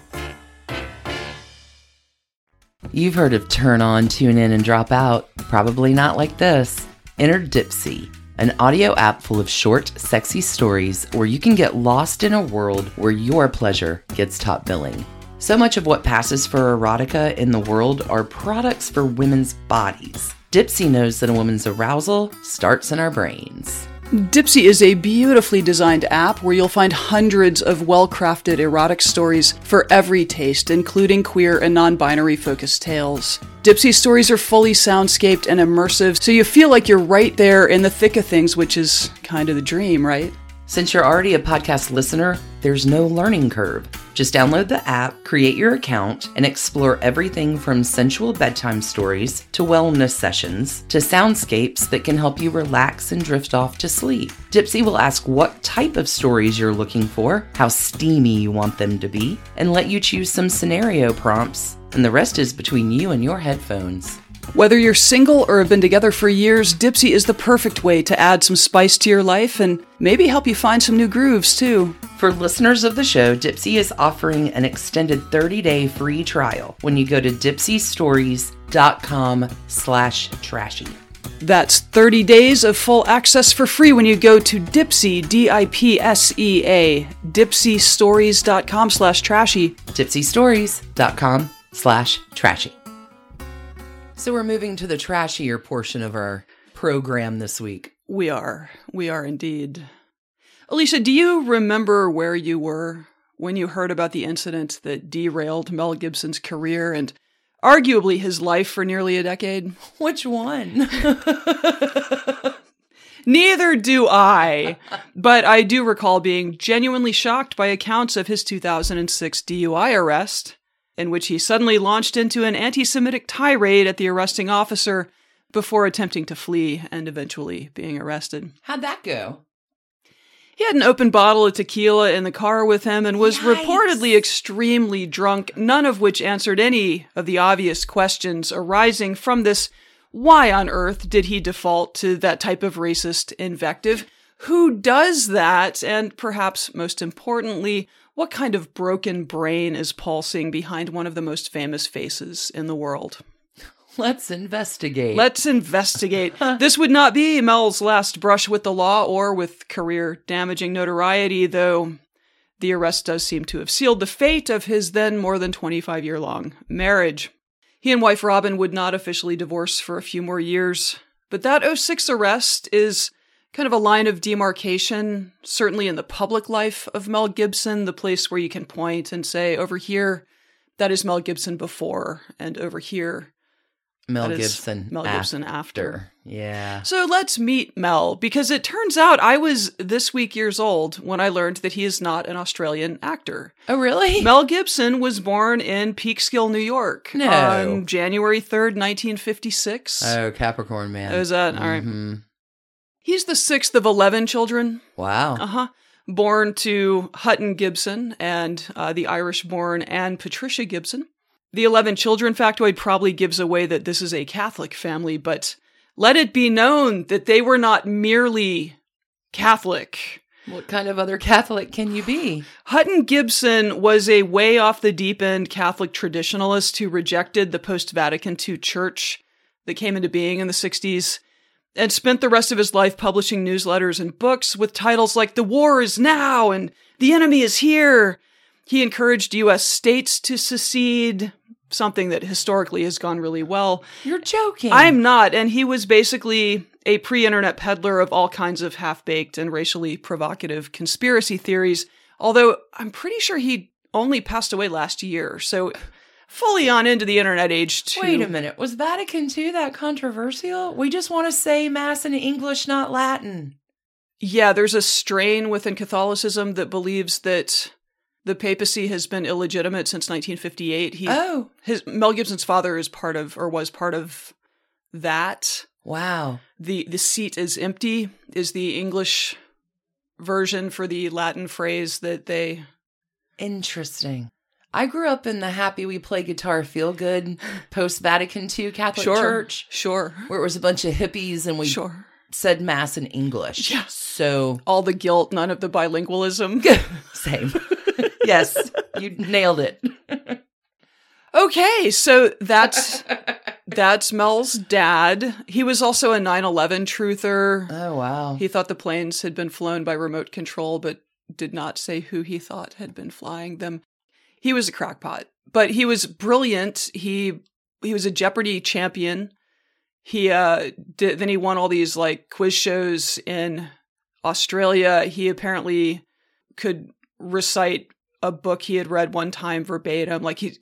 You've heard of turn on, tune in, and drop out. Probably not like this. Enter Dipsea, an audio app full of short, sexy stories where you can get lost in a world where your pleasure gets top billing. So much of what passes for erotica in the world are products for women's bodies. Dipsea knows that a woman's arousal starts in our brains. Dipsea is a beautifully designed app where you'll find hundreds of well crafted erotic stories for every taste, including queer and non binary focused tales. Dipsea stories are fully soundscaped and immersive, so you feel like you're right there in the thick of things, which is kind of the dream, right? Since you're already a podcast listener, there's no learning curve. Just download the app, create your account, and explore everything from sensual bedtime stories to wellness sessions to soundscapes that can help you relax and drift off to sleep. Dipsea will ask what type of stories you're looking for, how steamy you want them to be, and let you choose some scenario prompts, and the rest is between you and your headphones. Whether you're single or have been together for years, Dipsea is the perfect way to add some spice to your life and maybe help you find some new grooves too. For listeners of the show, Dipsea is offering an extended 30-day free trial when you go to dipseastories.com slash trashy. That's 30 days of full access for free when you go to Dipsea, D-I-P-S-E-A, dipseastories.com slash trashy. dipseastories.com slash trashy. So we're moving to the trashier portion of our program this week. We are. We are indeed. Alicia, do you remember where you were when you heard about the incident that derailed Mel Gibson's career and arguably his life for nearly a decade? [laughs] Which one? [laughs] Neither do I, but I do recall being genuinely shocked by accounts of his 2006 DUI arrest in which he suddenly launched into an anti Semitic tirade at the arresting officer, before attempting to flee and eventually being arrested. How'd that go? He had an open bottle of tequila in the car with him and was Yikes. reportedly extremely drunk, none of which answered any of the obvious questions arising from this. Why on earth did he default to that type of racist invective? Who does that? And perhaps most importantly, what kind of broken brain is pulsing behind one of the most famous faces in the world? Let's investigate. Let's investigate. [laughs] this would not be Mel's last brush with the law or with career damaging notoriety, though the arrest does seem to have sealed the fate of his then more than 25 year long marriage. He and wife Robin would not officially divorce for a few more years, but that 06 arrest is kind of a line of demarcation, certainly in the public life of Mel Gibson, the place where you can point and say, over here, that is Mel Gibson before, and over here, Mel Gibson. Mel Gibson after. Yeah. So let's meet Mel because it turns out I was this week years old when I learned that he is not an Australian actor. Oh, really? Mel Gibson was born in Peekskill, New York No. on January 3rd, 1956. oh, Capricorn man. Is that uh, all right? Mm-hmm. He's the sixth of 11 children. Wow. Uh huh. Born to Hutton Gibson and uh, the Irish born Anne Patricia Gibson. The 11 children factoid probably gives away that this is a Catholic family, but let it be known that they were not merely Catholic. What kind of other Catholic can you be? Hutton Gibson was a way off the deep end Catholic traditionalist who rejected the post Vatican II church that came into being in the 60s and spent the rest of his life publishing newsletters and books with titles like The War is Now and The Enemy is Here. He encouraged U.S. states to secede, something that historically has gone really well. You're joking. I'm not. And he was basically a pre internet peddler of all kinds of half baked and racially provocative conspiracy theories. Although I'm pretty sure he only passed away last year. So fully on into the internet age, too. Wait a minute. Was Vatican II that controversial? We just want to say Mass in English, not Latin. Yeah, there's a strain within Catholicism that believes that the papacy has been illegitimate since 1958. He, Oh, his Mel Gibson's father is part of, or was part of that. wow. the the seat is empty is the English version for the Latin phrase that they Interesting. I grew up in the happy we play guitar feel good post Vatican II Catholic sure Church sure where it was a bunch of hippies and we sure said Mass in English. Yeah. So, all the guilt none of the bilingualism [laughs] same. [laughs] yes, you nailed it. okay so that's that's Mel's dad he was also a 9/11 truther Oh, wow. he thought the planes had been flown by remote control but did not say who he thought had been flying them he was a crackpot but he was brilliant. He he was a jeopardy champion. He uh did then he won all these like quiz shows in australia. He apparently could recite a book he had read one time verbatim. Like he's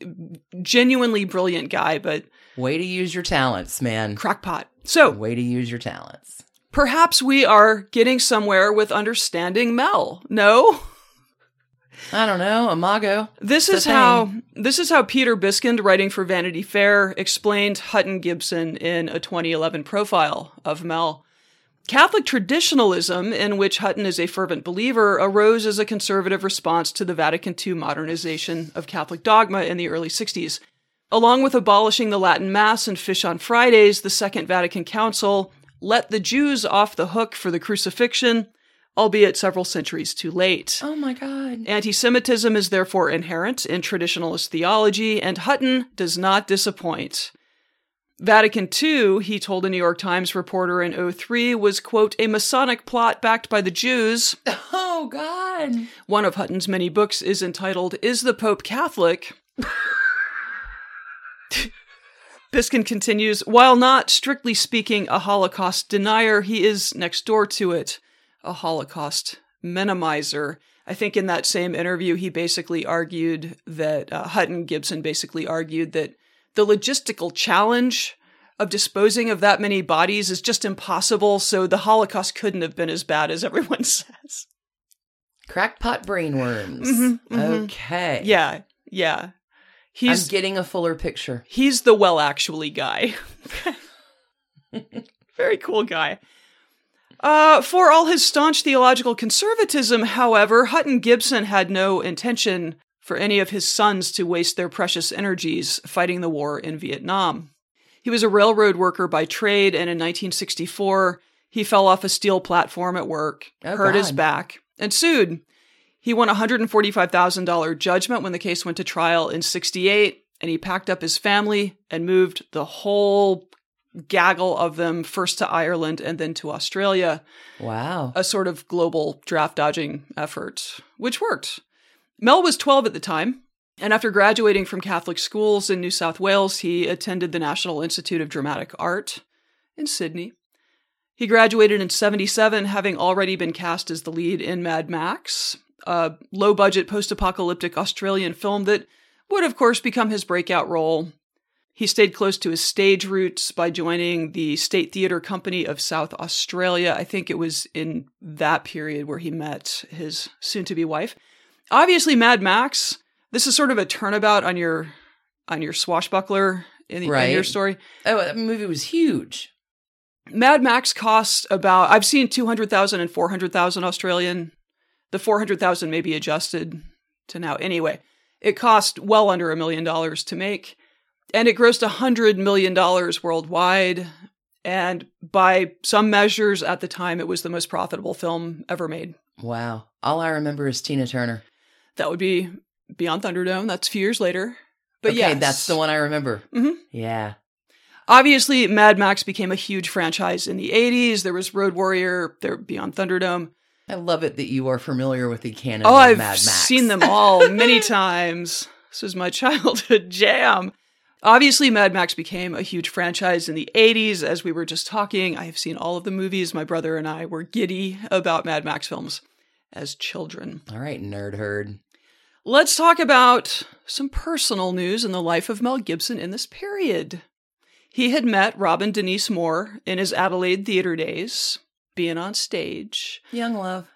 genuinely brilliant guy but Way to use your talents, man. crackpot. So Way to use your talents. perhaps we are getting somewhere with understanding mel no [laughs] I don't know, Imago. This It's is how this is how Peter Biskind, writing for Vanity Fair, explained Hutton Gibson in a 2011 profile of Mel. Catholic traditionalism, in which Hutton is a fervent believer, arose as a conservative response to the Vatican II modernization of Catholic dogma in the early 60s. Along with abolishing the Latin Mass and fish on Fridays, the Second Vatican Council let the Jews off the hook for the crucifixion, albeit several centuries too late. Oh my God. Anti Semitism is therefore inherent in traditionalist theology, and Hutton does not disappoint. Vatican II, he told a New York Times reporter in 03, was, quote, a Masonic plot backed by the Jews. Oh God. One of Hutton's many books is entitled, Is the Pope Catholic? [laughs] Biskind continues, while not, strictly speaking, a Holocaust denier, he is next door to it, a Holocaust minimizer. I think in that same interview, he basically argued that uh, Hutton Gibson basically argued that the logistical challenge of disposing of that many bodies is just impossible, so the Holocaust couldn't have been as bad as [laughs] everyone says. Crackpot brainworms. Mhm, mhm. Okay. Yeah, yeah. He's I'm getting a fuller picture. he's the well actually guy. [laughs] [laughs] Very cool guy. Uh, for all his staunch theological conservatism, however, Hutton Gibson had no intention for any of his sons to waste their precious energies fighting the war in Vietnam. He was a railroad worker by trade, and in 1964, he fell off a steel platform at work, Oh, hurt his back, and sued. He won a $145,000 judgment when the case went to trial in 68, and he packed up his family and moved the whole gaggle of them first to Ireland and then to Australia, Wow. a sort of global draft dodging effort, which worked. Mel was 12 at the time, and after graduating from Catholic schools in New South Wales, he attended the National Institute of Dramatic Art in Sydney. He graduated in 77, having already been cast as the lead in Mad Max, a low budget post apocalyptic Australian film that would, of course, become his breakout role. He stayed close to his stage roots by joining the State Theatre Company of South Australia. I think it was in that period where he met his soon to be wife. Obviously, Mad Max, this is sort of a turnabout on your on your swashbuckler in, the, in your story. Oh, that movie was huge. Mad Max cost about I've seen 200,000 and 400,000 Australian. The 400,000 may be adjusted to now. Anyway, it cost well under a million dollars to make and it grossed 100 million dollars worldwide and by some measures at the time it was the most profitable film ever made. Wow. All I remember is Tina Turner. That would be Beyond Thunderdome. That's a few years later. But okay, yeah, that's the one I remember. Mhm. Yeah. Obviously, Mad Max became a huge franchise in the 80s. There was Road Warrior, there Beyond Thunderdome. I love it that you are familiar with the canon Oh, of I've Mad Max. seen them all [laughs] many times. This was my [laughs] childhood jam. Obviously, Mad Max became a huge franchise in the 80s, as we were just talking. I have seen all of the movies. My brother and I were giddy about Mad Max films as children. All right, nerd herd. Let's talk about some personal news in the life of Mel Gibson in this period. He had met Robin Denise Moore in his Adelaide theater days, being on stage. Young love.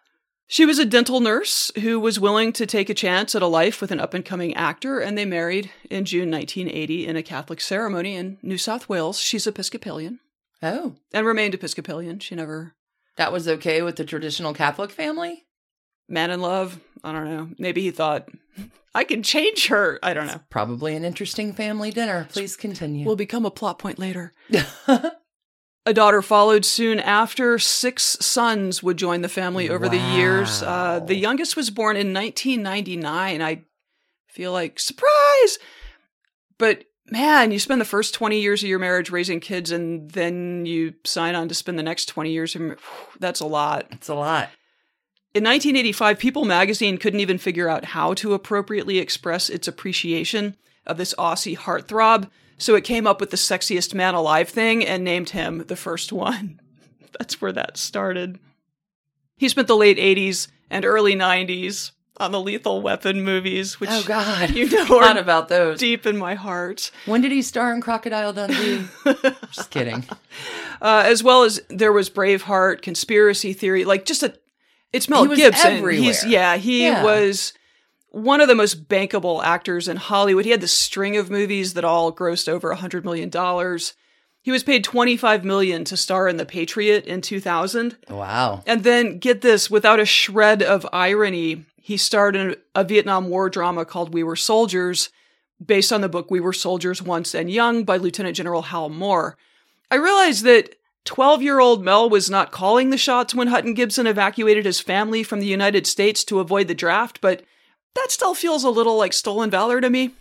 She was a dental nurse who was willing to take a chance at a life with an up and coming actor, and they married in June 1980 in a Catholic ceremony in New South Wales. She's Episcopalian Oh, and remained Episcopalian. She never that was okay with the traditional Catholic family? man in love. I don't know. Maybe he thought, [laughs] I can change her. I don't know. Probably an interesting family dinner. Please continue. Will become a plot point later. [laughs] A daughter followed soon after. Six sons would join the family over the years. Uh, the youngest was born in 1999. I feel like, surprise! But man, you spend the first 20 years of your marriage raising kids and then you sign on to spend the next 20 years. That's a lot. it's a lot. In 1985, People magazine couldn't even figure out how to appropriately express its appreciation of this Aussie heartthrob, so it came up with the sexiest man alive thing and named him the first one. [laughs] That's where that started. He spent the late 80s and early 90s on the Lethal Weapon movies, which oh God, you [laughs] know are about those. deep in my heart. When did he star in Crocodile Dundee? [laughs] Just kidding. Uh, as well as there was Braveheart, Conspiracy Theory, like just a. It's Mel He was Gibson. everywhere. He's yeah, he Yeah. was one of the most bankable actors in Hollywood. He had this string of movies that all grossed over a hundred million dollars. He was paid twenty five million to star in The Patriot in two thousand, Wow. and then get this, without a shred of irony, he starred in a Vietnam War drama called We Were Soldiers, based on the book We Were Soldiers Once and Young by Lieutenant General Hal Moore. I realized that 12 year old Mel was not calling the shots when Hutton Gibson evacuated his family from the United States to avoid the draft, but that still feels a little like stolen valor to me.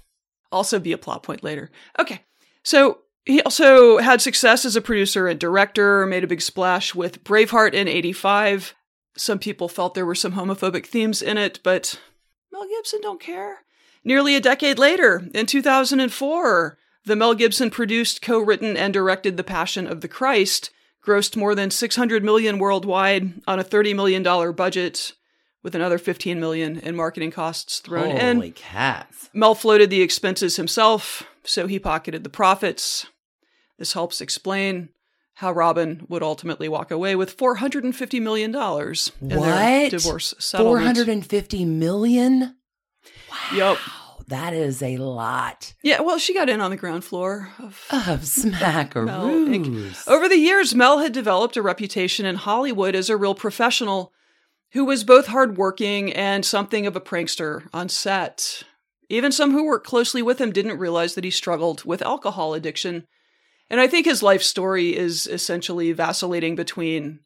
Also, be a plot point later. Okay, so he also had success as a producer and director, made a big splash with Braveheart in 85. Some people felt there were some homophobic themes in it, but Mel Gibson don't care. Nearly a decade later, in 2004, the Mel Gibson produced, co-written, and directed The Passion of the Christ, grossed more than 600 million worldwide on a 30 million dollar budget, with another 15 million in marketing costs thrown in. Holy cats. Mel floated the expenses himself, so he pocketed the profits. This helps explain how Robin would ultimately walk away with $450 million in their divorce settlement. 450 million? Yep. that is a lot Yeah, well, she got in on the ground floor of of [laughs] smackaroos. Over the years, Mel had developed a reputation in Hollywood as a real professional who was both hardworking and something of a prankster on set. Even some who worked closely with him didn't realize that he struggled with alcohol addiction. And I think his life story is essentially vacillating between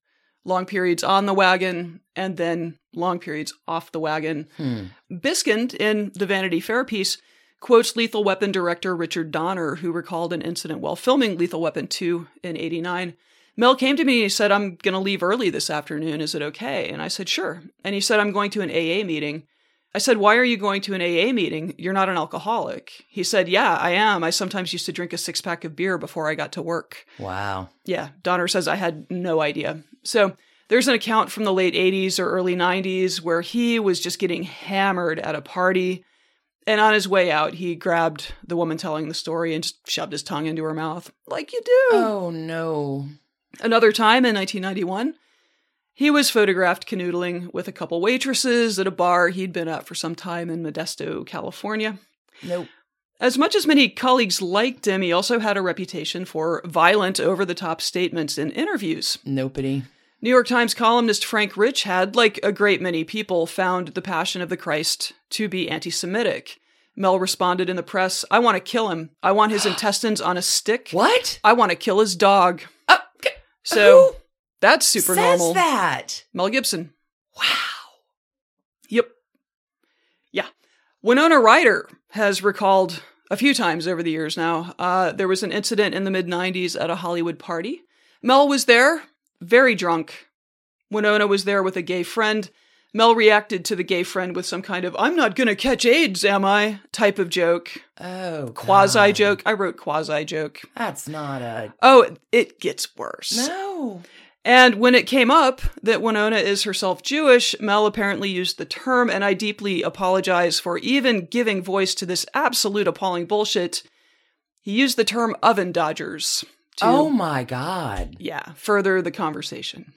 long periods on the wagon and then long periods off the wagon. Hmm. Biskind, in the Vanity Fair piece, quotes Lethal Weapon director Richard Donner, who recalled an incident while filming Lethal Weapon 2 in 89. Mel came to me and he said, I'm going to leave early this afternoon. Is it okay? And I said, sure. And he said, I'm going to an AA meeting. I said, Why are you going to an AA meeting? You're not an alcoholic. He said, Yeah, I am. I sometimes used to drink a six pack of beer before I got to work. Wow. Yeah, Donner says I had no idea. So there's an account from the late 80s or early 90s where he was just getting hammered at a party. And on his way out, he grabbed the woman telling the story and just shoved his tongue into her mouth, like you do. Oh no. Another time in 1991, he was photographed canoodling with a couple waitresses at a bar he'd been at for some time in Modesto, California. Nope. As much as many colleagues liked him, he also had a reputation for violent, over the top statements in interviews. Nopity. New York Times columnist Frank Rich had, like a great many people, found the Passion of the Christ to be anti Semitic. Mel responded in the press I want to kill him. I want his [gasps] intestines on a stick. What? I want to kill his dog. So who that's super says normal. that? Mel Gibson. Wow. Yep. Yeah. Winona Ryder has recalled a few times over the years now. Uh, there was an incident in the mid 90s at a Hollywood party. Mel was there, very drunk. Winona was there with a gay friend. Mel reacted to the gay friend with some kind of, I'm not going to catch AIDS, am I? type of joke. Oh. Quasi joke. I wrote quasi joke. That's not a. Oh, it gets worse. No. And when it came up that Winona is herself Jewish, Mel apparently used the term, and I deeply apologize for even giving voice to this absolute appalling bullshit. He used the term oven dodgers to, Oh my God. yeah, further the conversation.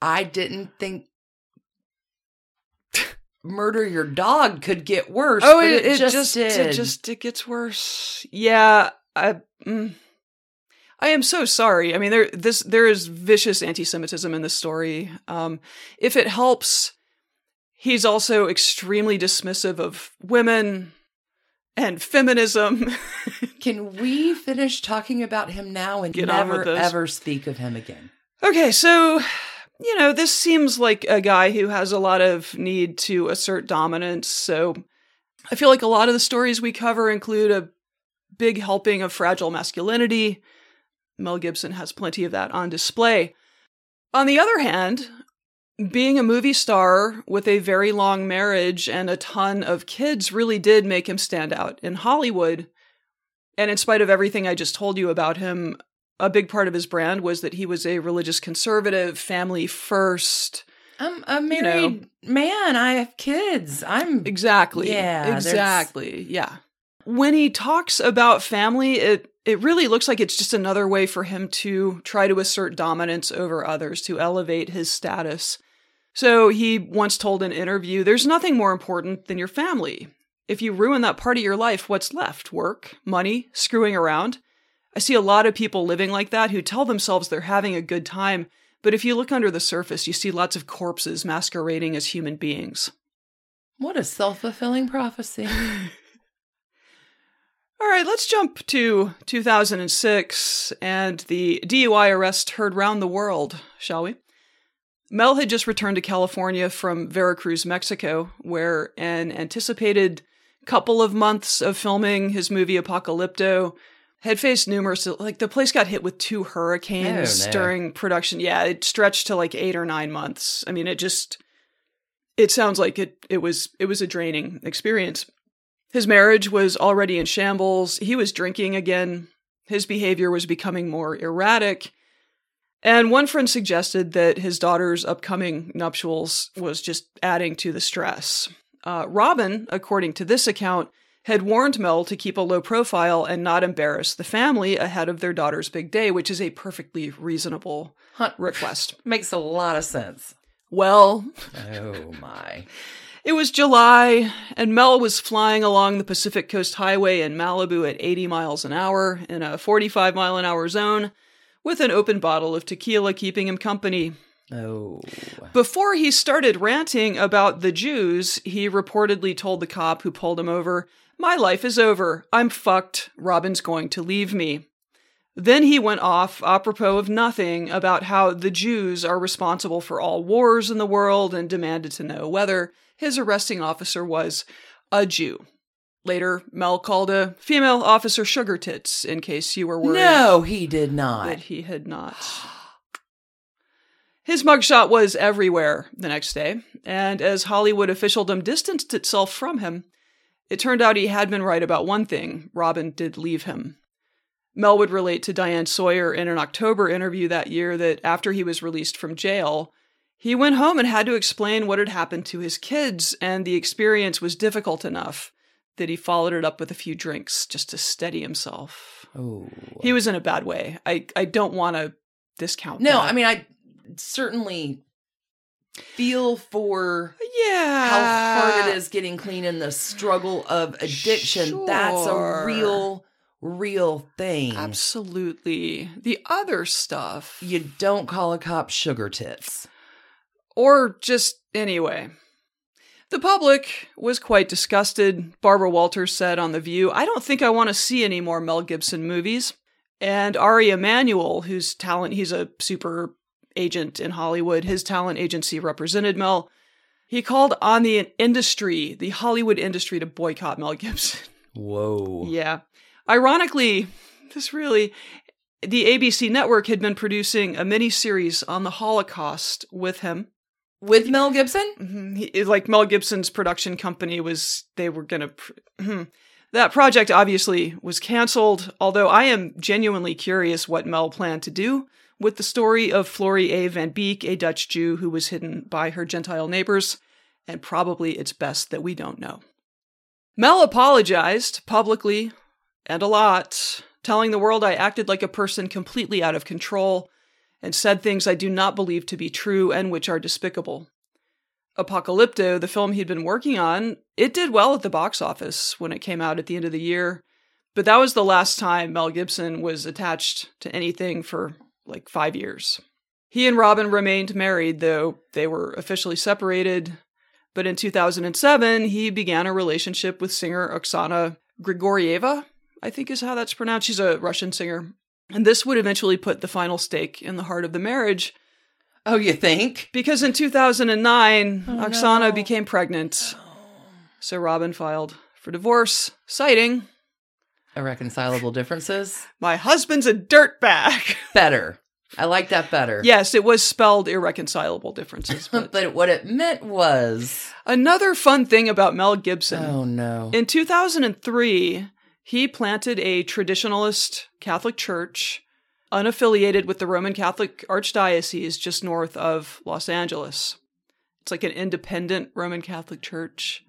I didn't think murder your dog could get worse. Oh, it, it, it just, just, did. it just it gets worse. Yeah, I mm, I am so sorry. I mean, there this there is vicious anti-Semitism in this story. Um, if it helps, he's also extremely dismissive of women and feminism. [laughs] Can we finish talking about him now and Get never ever speak of him again? okay, so you know, this seems like a guy who has a lot of need to assert dominance. So I feel like a lot of the stories we cover include a big helping of fragile masculinity. Mel Gibson has plenty of that on display. On the other hand, being a movie star with a very long marriage and a ton of kids really did make him stand out in Hollywood. And in spite of everything I just told you about him, a big part of his brand was that he was a religious conservative, family first. I'm a You married man. I have kids. I'm Exactly. Yeah, there's- Exactly. Yeah. When he talks about family, it it really looks like it's just another way for him to try to assert dominance over others, to elevate his status. So he once told an interview, there's nothing more important than your family. If you ruin that part of your life, what's left? Work, money, screwing around? I see a lot of people living like that who tell themselves they're having a good time, but if you look under the surface, you see lots of corpses masquerading as human beings. what a self fulfilling prophecy. [laughs] All right, let's jump to 2006 and the DUI arrest heard round the world, shall we? Mel had just returned to California from Veracruz, Mexico, where an anticipated couple of months of filming his movie Apocalypto had faced numerous like the place got hit with two hurricanes Oh, no. during production. Yeah, it stretched to like 8 or 9 months. I mean, it just it sounds like it it was it was a draining experience. His marriage was already in shambles. He was drinking again. His behavior was becoming more erratic. And one friend suggested that his daughter's upcoming nuptials was just adding to the stress. Uh, Robin, according to this account, had warned Mel to keep a low profile and not embarrass the family ahead of their daughter's big day, which is a perfectly reasonable Hunt request. [laughs] makes a lot of sense. Well, Oh my. It was July, and Mel was flying along the Pacific Coast Highway in Malibu at 80 miles an hour in a 45 mile an hour zone with an open bottle of tequila keeping him company. Oh. Before he started ranting about the Jews, he reportedly told the cop who pulled him over, My life is over. I'm fucked. Robin's going to leave me. Then he went off, apropos of nothing, about how the Jews are responsible for all wars in the world and demanded to know whether his arresting officer was a Jew. Later, Mel called a female officer sugar tits, in case you were worried No, he did not. that he had not. His mugshot was everywhere the next day, and as Hollywood officialdom distanced itself from him, it turned out he had been right about one thing Robin did leave him. Mel would relate to Diane Sawyer in an October interview that year that after he was released from jail, he went home and had to explain what had happened to his kids, and the experience was difficult enough that he followed it up with a few drinks just to steady himself. Oh. He was in a bad way. I, I don't want to discount No, that. I mean, I certainly feel for yeah. how hard it is getting clean and the struggle of addiction. That's a real, real thing. Absolutely. The other stuff. You don't call a cop sugar tits. Or just anyway. The public was quite disgusted. Barbara Walters said on The View, I don't think I want to see any more Mel Gibson movies. And Ari Emanuel, whose talent, he's a super agent in Hollywood, his talent agency represented Mel. He called on the industry, the Hollywood industry, to boycott Mel Gibson. [laughs] Whoa. Yeah. Ironically, this really the ABC network had been producing a miniseries on the Holocaust with him. With Mel Gibson? Mhm. He- like Mel Gibson's production company was they were going to that project obviously was canceled, although I am genuinely curious what Mel planned to do with the story of Flory A. Van Beek, a Dutch Jew who was hidden by her Gentile neighbors, and probably it's best that we don't know. Mel apologized publicly and a lot, telling the world I acted like a person completely out of control and said things I do not believe to be true and which are despicable. Apocalypto, the film he'd been working on, it did well at the box office when it came out at the end of the year, but that was the last time Mel Gibson was attached to anything for like five years. He and Robin remained married, though they were officially separated. But in 2007, he began a relationship with singer Oksana Grigorieva, I think is how that's pronounced. She's a Russian singer. And this would eventually put the final stake in the heart of the marriage Oh, you think? because in 2009, Oh, Oksana no. became pregnant. Oh. So Robin filed for divorce, citing, Irreconcilable differences? My husband's a dirtbag. [laughs] Better. I like that better. yes, it was spelled irreconcilable differences. [laughs] But but what it meant was. another fun thing about Mel Gibson. Oh, no. In 2003, he planted a traditionalist Catholic church unaffiliated with the Roman Catholic Archdiocese just north of Los Angeles. It's like an independent Roman Catholic church.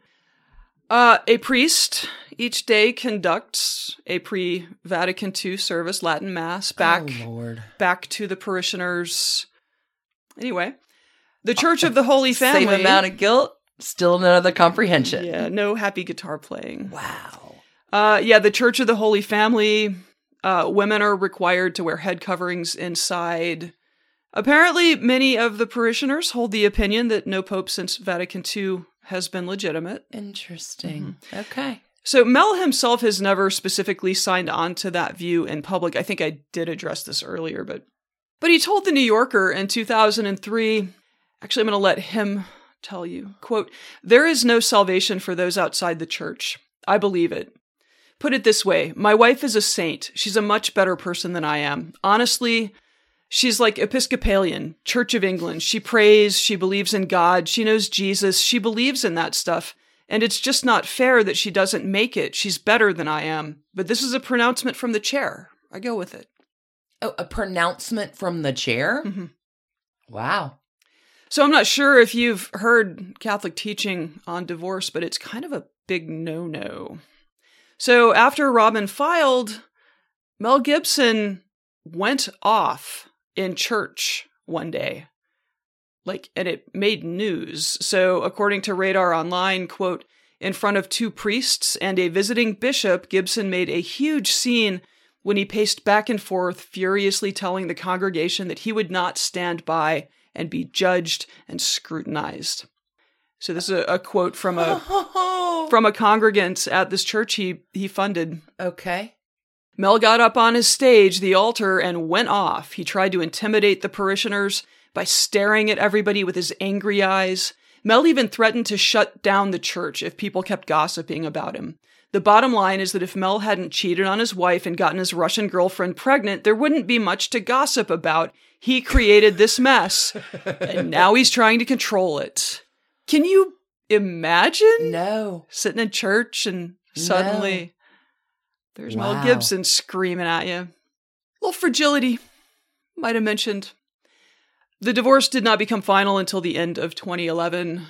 Uh, a priest each day conducts a pre Vatican II service, Latin Mass, back Oh, back to the parishioners. Anyway, the Church of the Holy [laughs] Family. Same amount of guilt, still none of the comprehension. yeah, no happy guitar playing. Wow. Uh, yeah, the Church of the Holy Family. Uh, women are required to wear head coverings inside. Apparently, many of the parishioners hold the opinion that no pope since Vatican II has been legitimate. Interesting. Mm-hmm. Okay. So Mel himself has never specifically signed on to that view in public. I think I did address this earlier, but but he told the New Yorker in 2003, actually I'm going to let him tell you. Quote, "There is no salvation for those outside the church. I believe it. Put it this way, my wife is a saint. She's a much better person than I am. Honestly, She's like Episcopalian, Church of England. She prays, she believes in God, she knows Jesus, she believes in that stuff. And it's just not fair that she doesn't make it. She's better than I am. But this is a pronouncement from the chair. I go with it. Oh, a pronouncement from the chair? Mhm. Wow. So I'm not sure if you've heard Catholic teaching on divorce, but it's kind of a big no no. So after Robin filed, Mel Gibson went off in church one day. like, and it made news. So, according to Radar Online, quote, in front of two priests and a visiting bishop, Gibson made a huge scene when he paced back and forth, furiously telling the congregation that he would not stand by and be judged and scrutinized. So this is a, a quote from a [laughs] from a congregant at this church he he funded. Okay. Mel got up on his stage, the altar, and went off. He tried to intimidate the parishioners by staring at everybody with his angry eyes. Mel even threatened to shut down the church if people kept gossiping about him. The bottom line is that if Mel hadn't cheated on his wife and gotten his Russian girlfriend pregnant, there wouldn't be much to gossip about. He created this mess, [laughs] and now he's trying to control it. Can you imagine No. sitting in church and suddenly there's Wow. Mel Gibson screaming at you? little fragility, might have mentioned. The divorce did not become final until the end of 2011.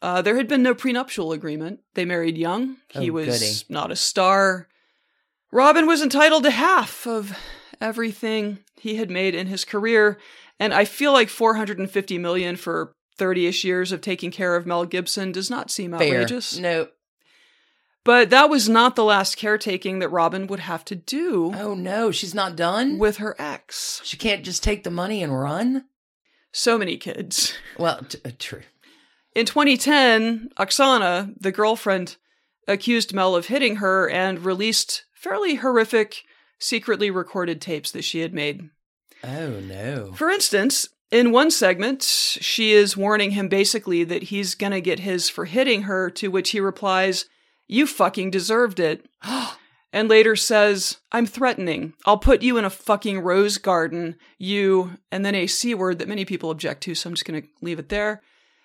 Uh, there had been no prenuptial agreement. They married young. He Oh, was goody. not a star. Robin was entitled to half of everything he had made in his career, and I feel like 450 million for 30ish years of taking care of Mel Gibson does not seem Fair. outrageous. No. But that was not the last caretaking that Robin would have to do Oh no, she's not done? with her ex. she can't just take the money and run? So many kids. [laughs] Well, t- uh, true. In 2010, Oksana, the girlfriend, accused Mel of hitting her and released fairly horrific, secretly recorded tapes that she had made. Oh no. For instance, in one segment, she is warning him basically that he's gonna get his for hitting her, to which he replies, You fucking deserved it. and later says, I'm threatening. I'll put you in a fucking rose garden. You, and then a C word that many people object to, so I'm just gonna leave it there.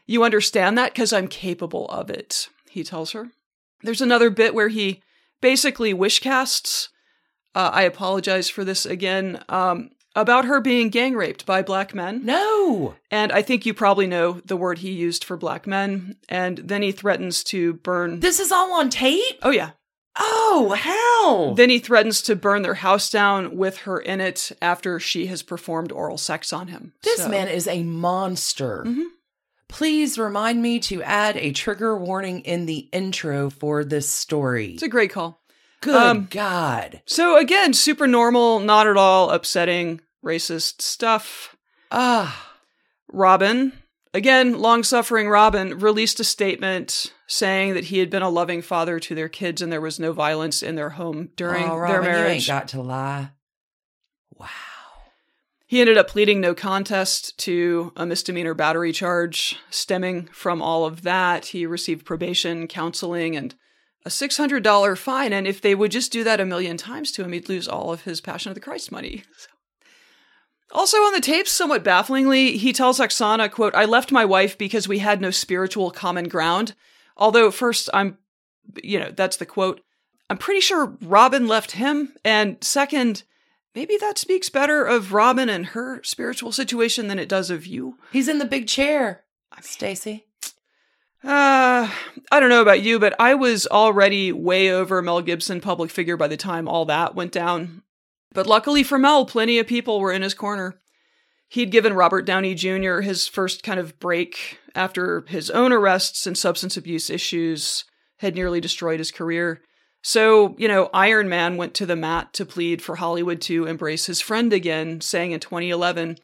You understand that? Because I'm capable of it, he tells her. There's another bit where he basically wish casts. Uh, I apologize for this again. Um, about her being gang raped by black men. no. And I think you probably know the word he used for black men. And then he threatens to burn. This is all on tape? oh, yeah. Oh, hell. Then he threatens to burn their house down with her in it after she has performed oral sex on him. this So- man is a monster. Mhm. Please remind me to add a trigger warning in the intro for this story. It's a great call. Good um, God. So again, super normal, not at all upsetting, racist stuff. Ah. Robin, again, long suffering Robin, released a statement saying that he had been a loving father to their kids and there was no violence in their home during oh, their Robin, You ain't marriage. got to lie. Wow. He ended up pleading no contest to a misdemeanor battery charge stemming from all of that. He received probation, counseling, and a $600 fine. And if they would just do that a million times to him, he'd lose all of his Passion of the Christ money. [laughs] Also on the tapes, somewhat bafflingly, he tells Oksana, quote, I left my wife because we had no spiritual common ground. Although first I'm, you know, that's the quote. I'm pretty sure Robin left him. And second, maybe that speaks better of Robin and her spiritual situation than it does of you. He's in the big chair. Stacie. Uh, I don't know about you, but I was already way over Mel Gibson public figure by the time all that went down. But luckily for Mel, plenty of people were in his corner. He'd given Robert Downey Jr. his first kind of break after his own arrests and substance abuse issues had nearly destroyed his career. So, you know, Iron Man went to the mat to plead for Hollywood to embrace his friend again, saying in 2011,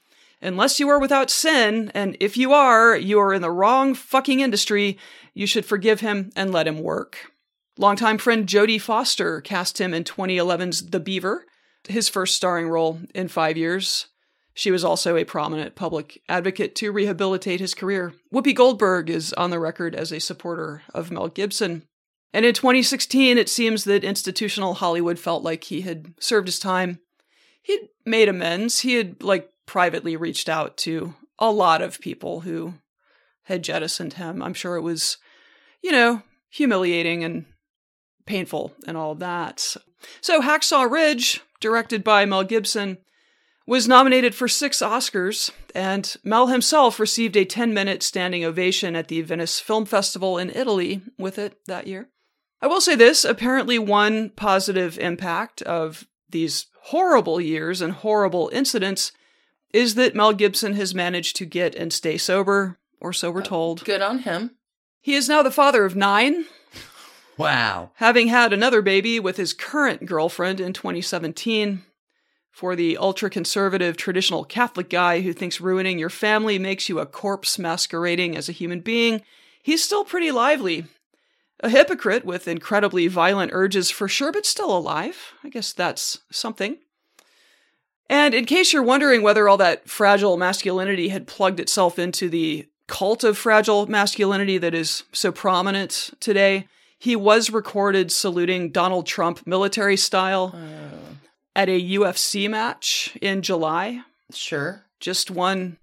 Unless you are without sin, and if you are, you are in the wrong fucking industry, you should forgive him and let him work. Longtime friend Jodie Foster cast him in 2011's The Beaver, his first starring role in five years. She was also a prominent public advocate to rehabilitate his career. Whoopi Goldberg is on the record as a supporter of Mel Gibson. And in 2016, it seems that institutional Hollywood felt like he had served his time. He'd made amends. He had, like, privately reached out to a lot of people who had jettisoned him. I'm sure it was, you know, humiliating and painful and all that. So, Hacksaw Ridge, directed by Mel Gibson, was nominated for six Oscars, and Mel himself received a 10 minute standing ovation at the Venice Film Festival in Italy with it that year. I will say this apparently, one positive impact of these horrible years and horrible incidents is that Mel Gibson has managed to get and stay sober, or so we're uh, told. Good on him. He is now the father of nine, Wow. having had another baby with his current girlfriend in 2017. For the ultra conservative traditional Catholic guy who thinks ruining your family makes you a corpse masquerading as a human being, he's still pretty lively. A hypocrite with incredibly violent urges for sure, but still alive. I guess that's something. And in case you're wondering whether all that fragile masculinity had plugged itself into the cult of fragile masculinity that is so prominent today, he was recorded saluting Donald Trump military style oh. at a UFC match in July. Sure. Just one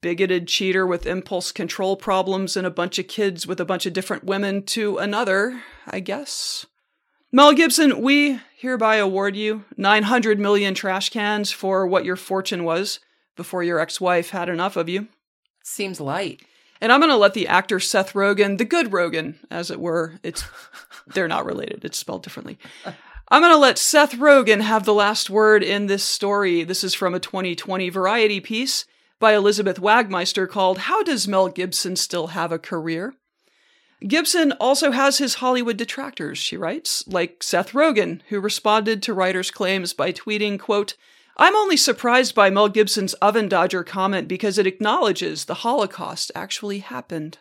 bigoted cheater with impulse control problems and a bunch of kids with a bunch of different women to another, I guess. Mel Gibson, we hereby award you 900 million trash cans for what your fortune was before your ex wife had enough of you. Seems light. And I'm going to let the actor Seth Rogen, the good Rogen, as it were, it's [laughs] they're not related, it's spelled differently. I'm going to let Seth Rogen have the last word in this story. This is from a 2020 Variety piece by Elizabeth Wagmeister called How Does Mel Gibson Still Have a Career? Gibson also has his Hollywood detractors, she writes, like Seth Rogen, who responded to writers' claims by tweeting, quote, I'm only surprised by Mel Gibson's oven dodger comment because it acknowledges the Holocaust actually happened.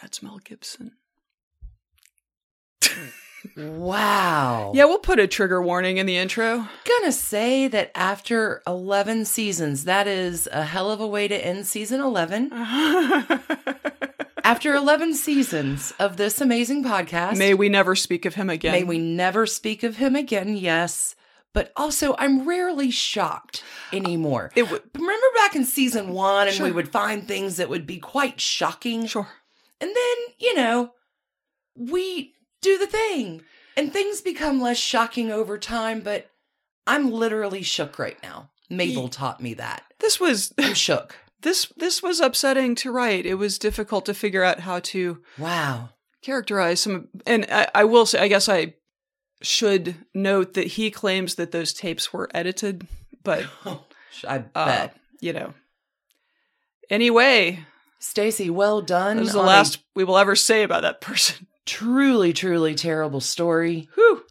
That's Mel Gibson. Wow. Yeah, we'll put a trigger warning in the intro. Gonna say that after 11 seasons, that is a hell of a way to end season 11. [laughs] After 11 seasons of this amazing podcast, May we never speak of him again. may we never speak of him again, yes. But also, I'm rarely shocked anymore. It would Remember back in season one, and we would find things that would be quite shocking? sure. And then, you know, we do the thing and things become less shocking over time, but I'm literally shook right now. Mabel taught me that. This was I'm shook. This this was upsetting to write. It was difficult to figure out how to Wow. characterize some and I, I will say I guess I should note that he claims that those tapes were edited, but [laughs] I uh, bet. you know. Anyway, Stacie, well done. this is the on a last we will ever say about that person. [laughs] truly, truly terrible story. Whew.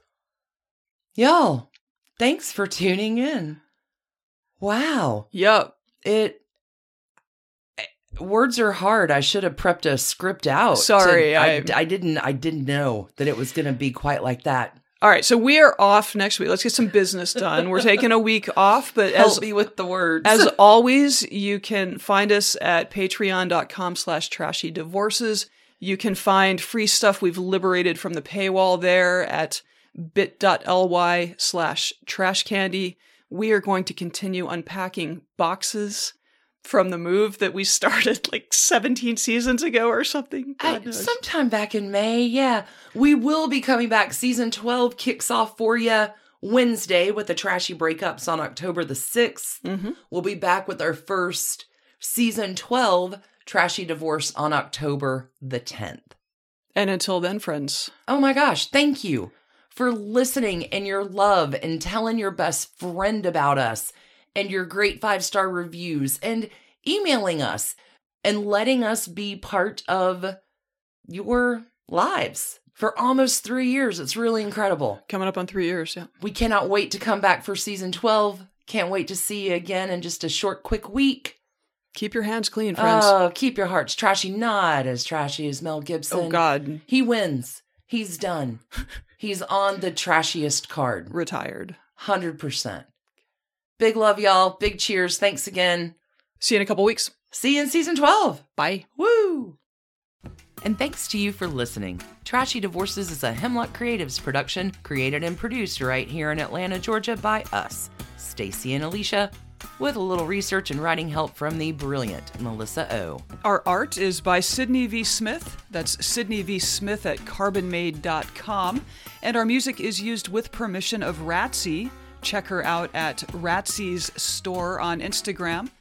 Y'all, thanks for tuning in. Wow. Yup. It words are hard. I should have prepped a script out. Sorry, I, I- I didn't I didn't know that it was going to be quite like that. All right, so we are off next week. Let's get some business done. We're taking a week off, but Help as me with the words. As [laughs] always, you can find us at patreon.com slash trashy divorces. You can find free stuff we've liberated from the paywall there at bit.ly slash trash candy. We are going to continue unpacking boxes from the move that we [laughs] started like 17 seasons ago or something. I, sometime back in May, yeah. We will be coming back. Season 12 kicks off for you Wednesday with the Trashy Breakups on October the 6th. Mhm. We'll be back with our first season 12 Trashy Divorce on October the 10th. And until then, friends, Oh my gosh, thank you for listening and your love and telling your best friend about us and your great five star reviews and emailing us and letting us be part of your lives for almost three years. It's really incredible. coming up on three years. Yeah. We cannot wait to come back for season 12. Can't wait to see you again in just a short, quick week. Keep your hands clean, friends. Oh, keep your hearts trashy, not as trashy as Mel Gibson. oh, God. He wins. He's done. [laughs] He's on the trashiest card. Retired. 100%. Big love, y'all. Big cheers. Thanks again. See you in a couple weeks. See you in season 12. Bye. Woo! And thanks to you for listening. Trashy Divorces is a Hemlock Creatives production, created and produced right here in Atlanta, Georgia by us, Stacie and Alicia, with a little research and writing help from the brilliant Melissa O. Our art is by Sydney V. Smith. That's Sydney V. Smith at carbonmade.com. And our music is used with permission of Ratsy. Check her out at Ratsy's store on Instagram.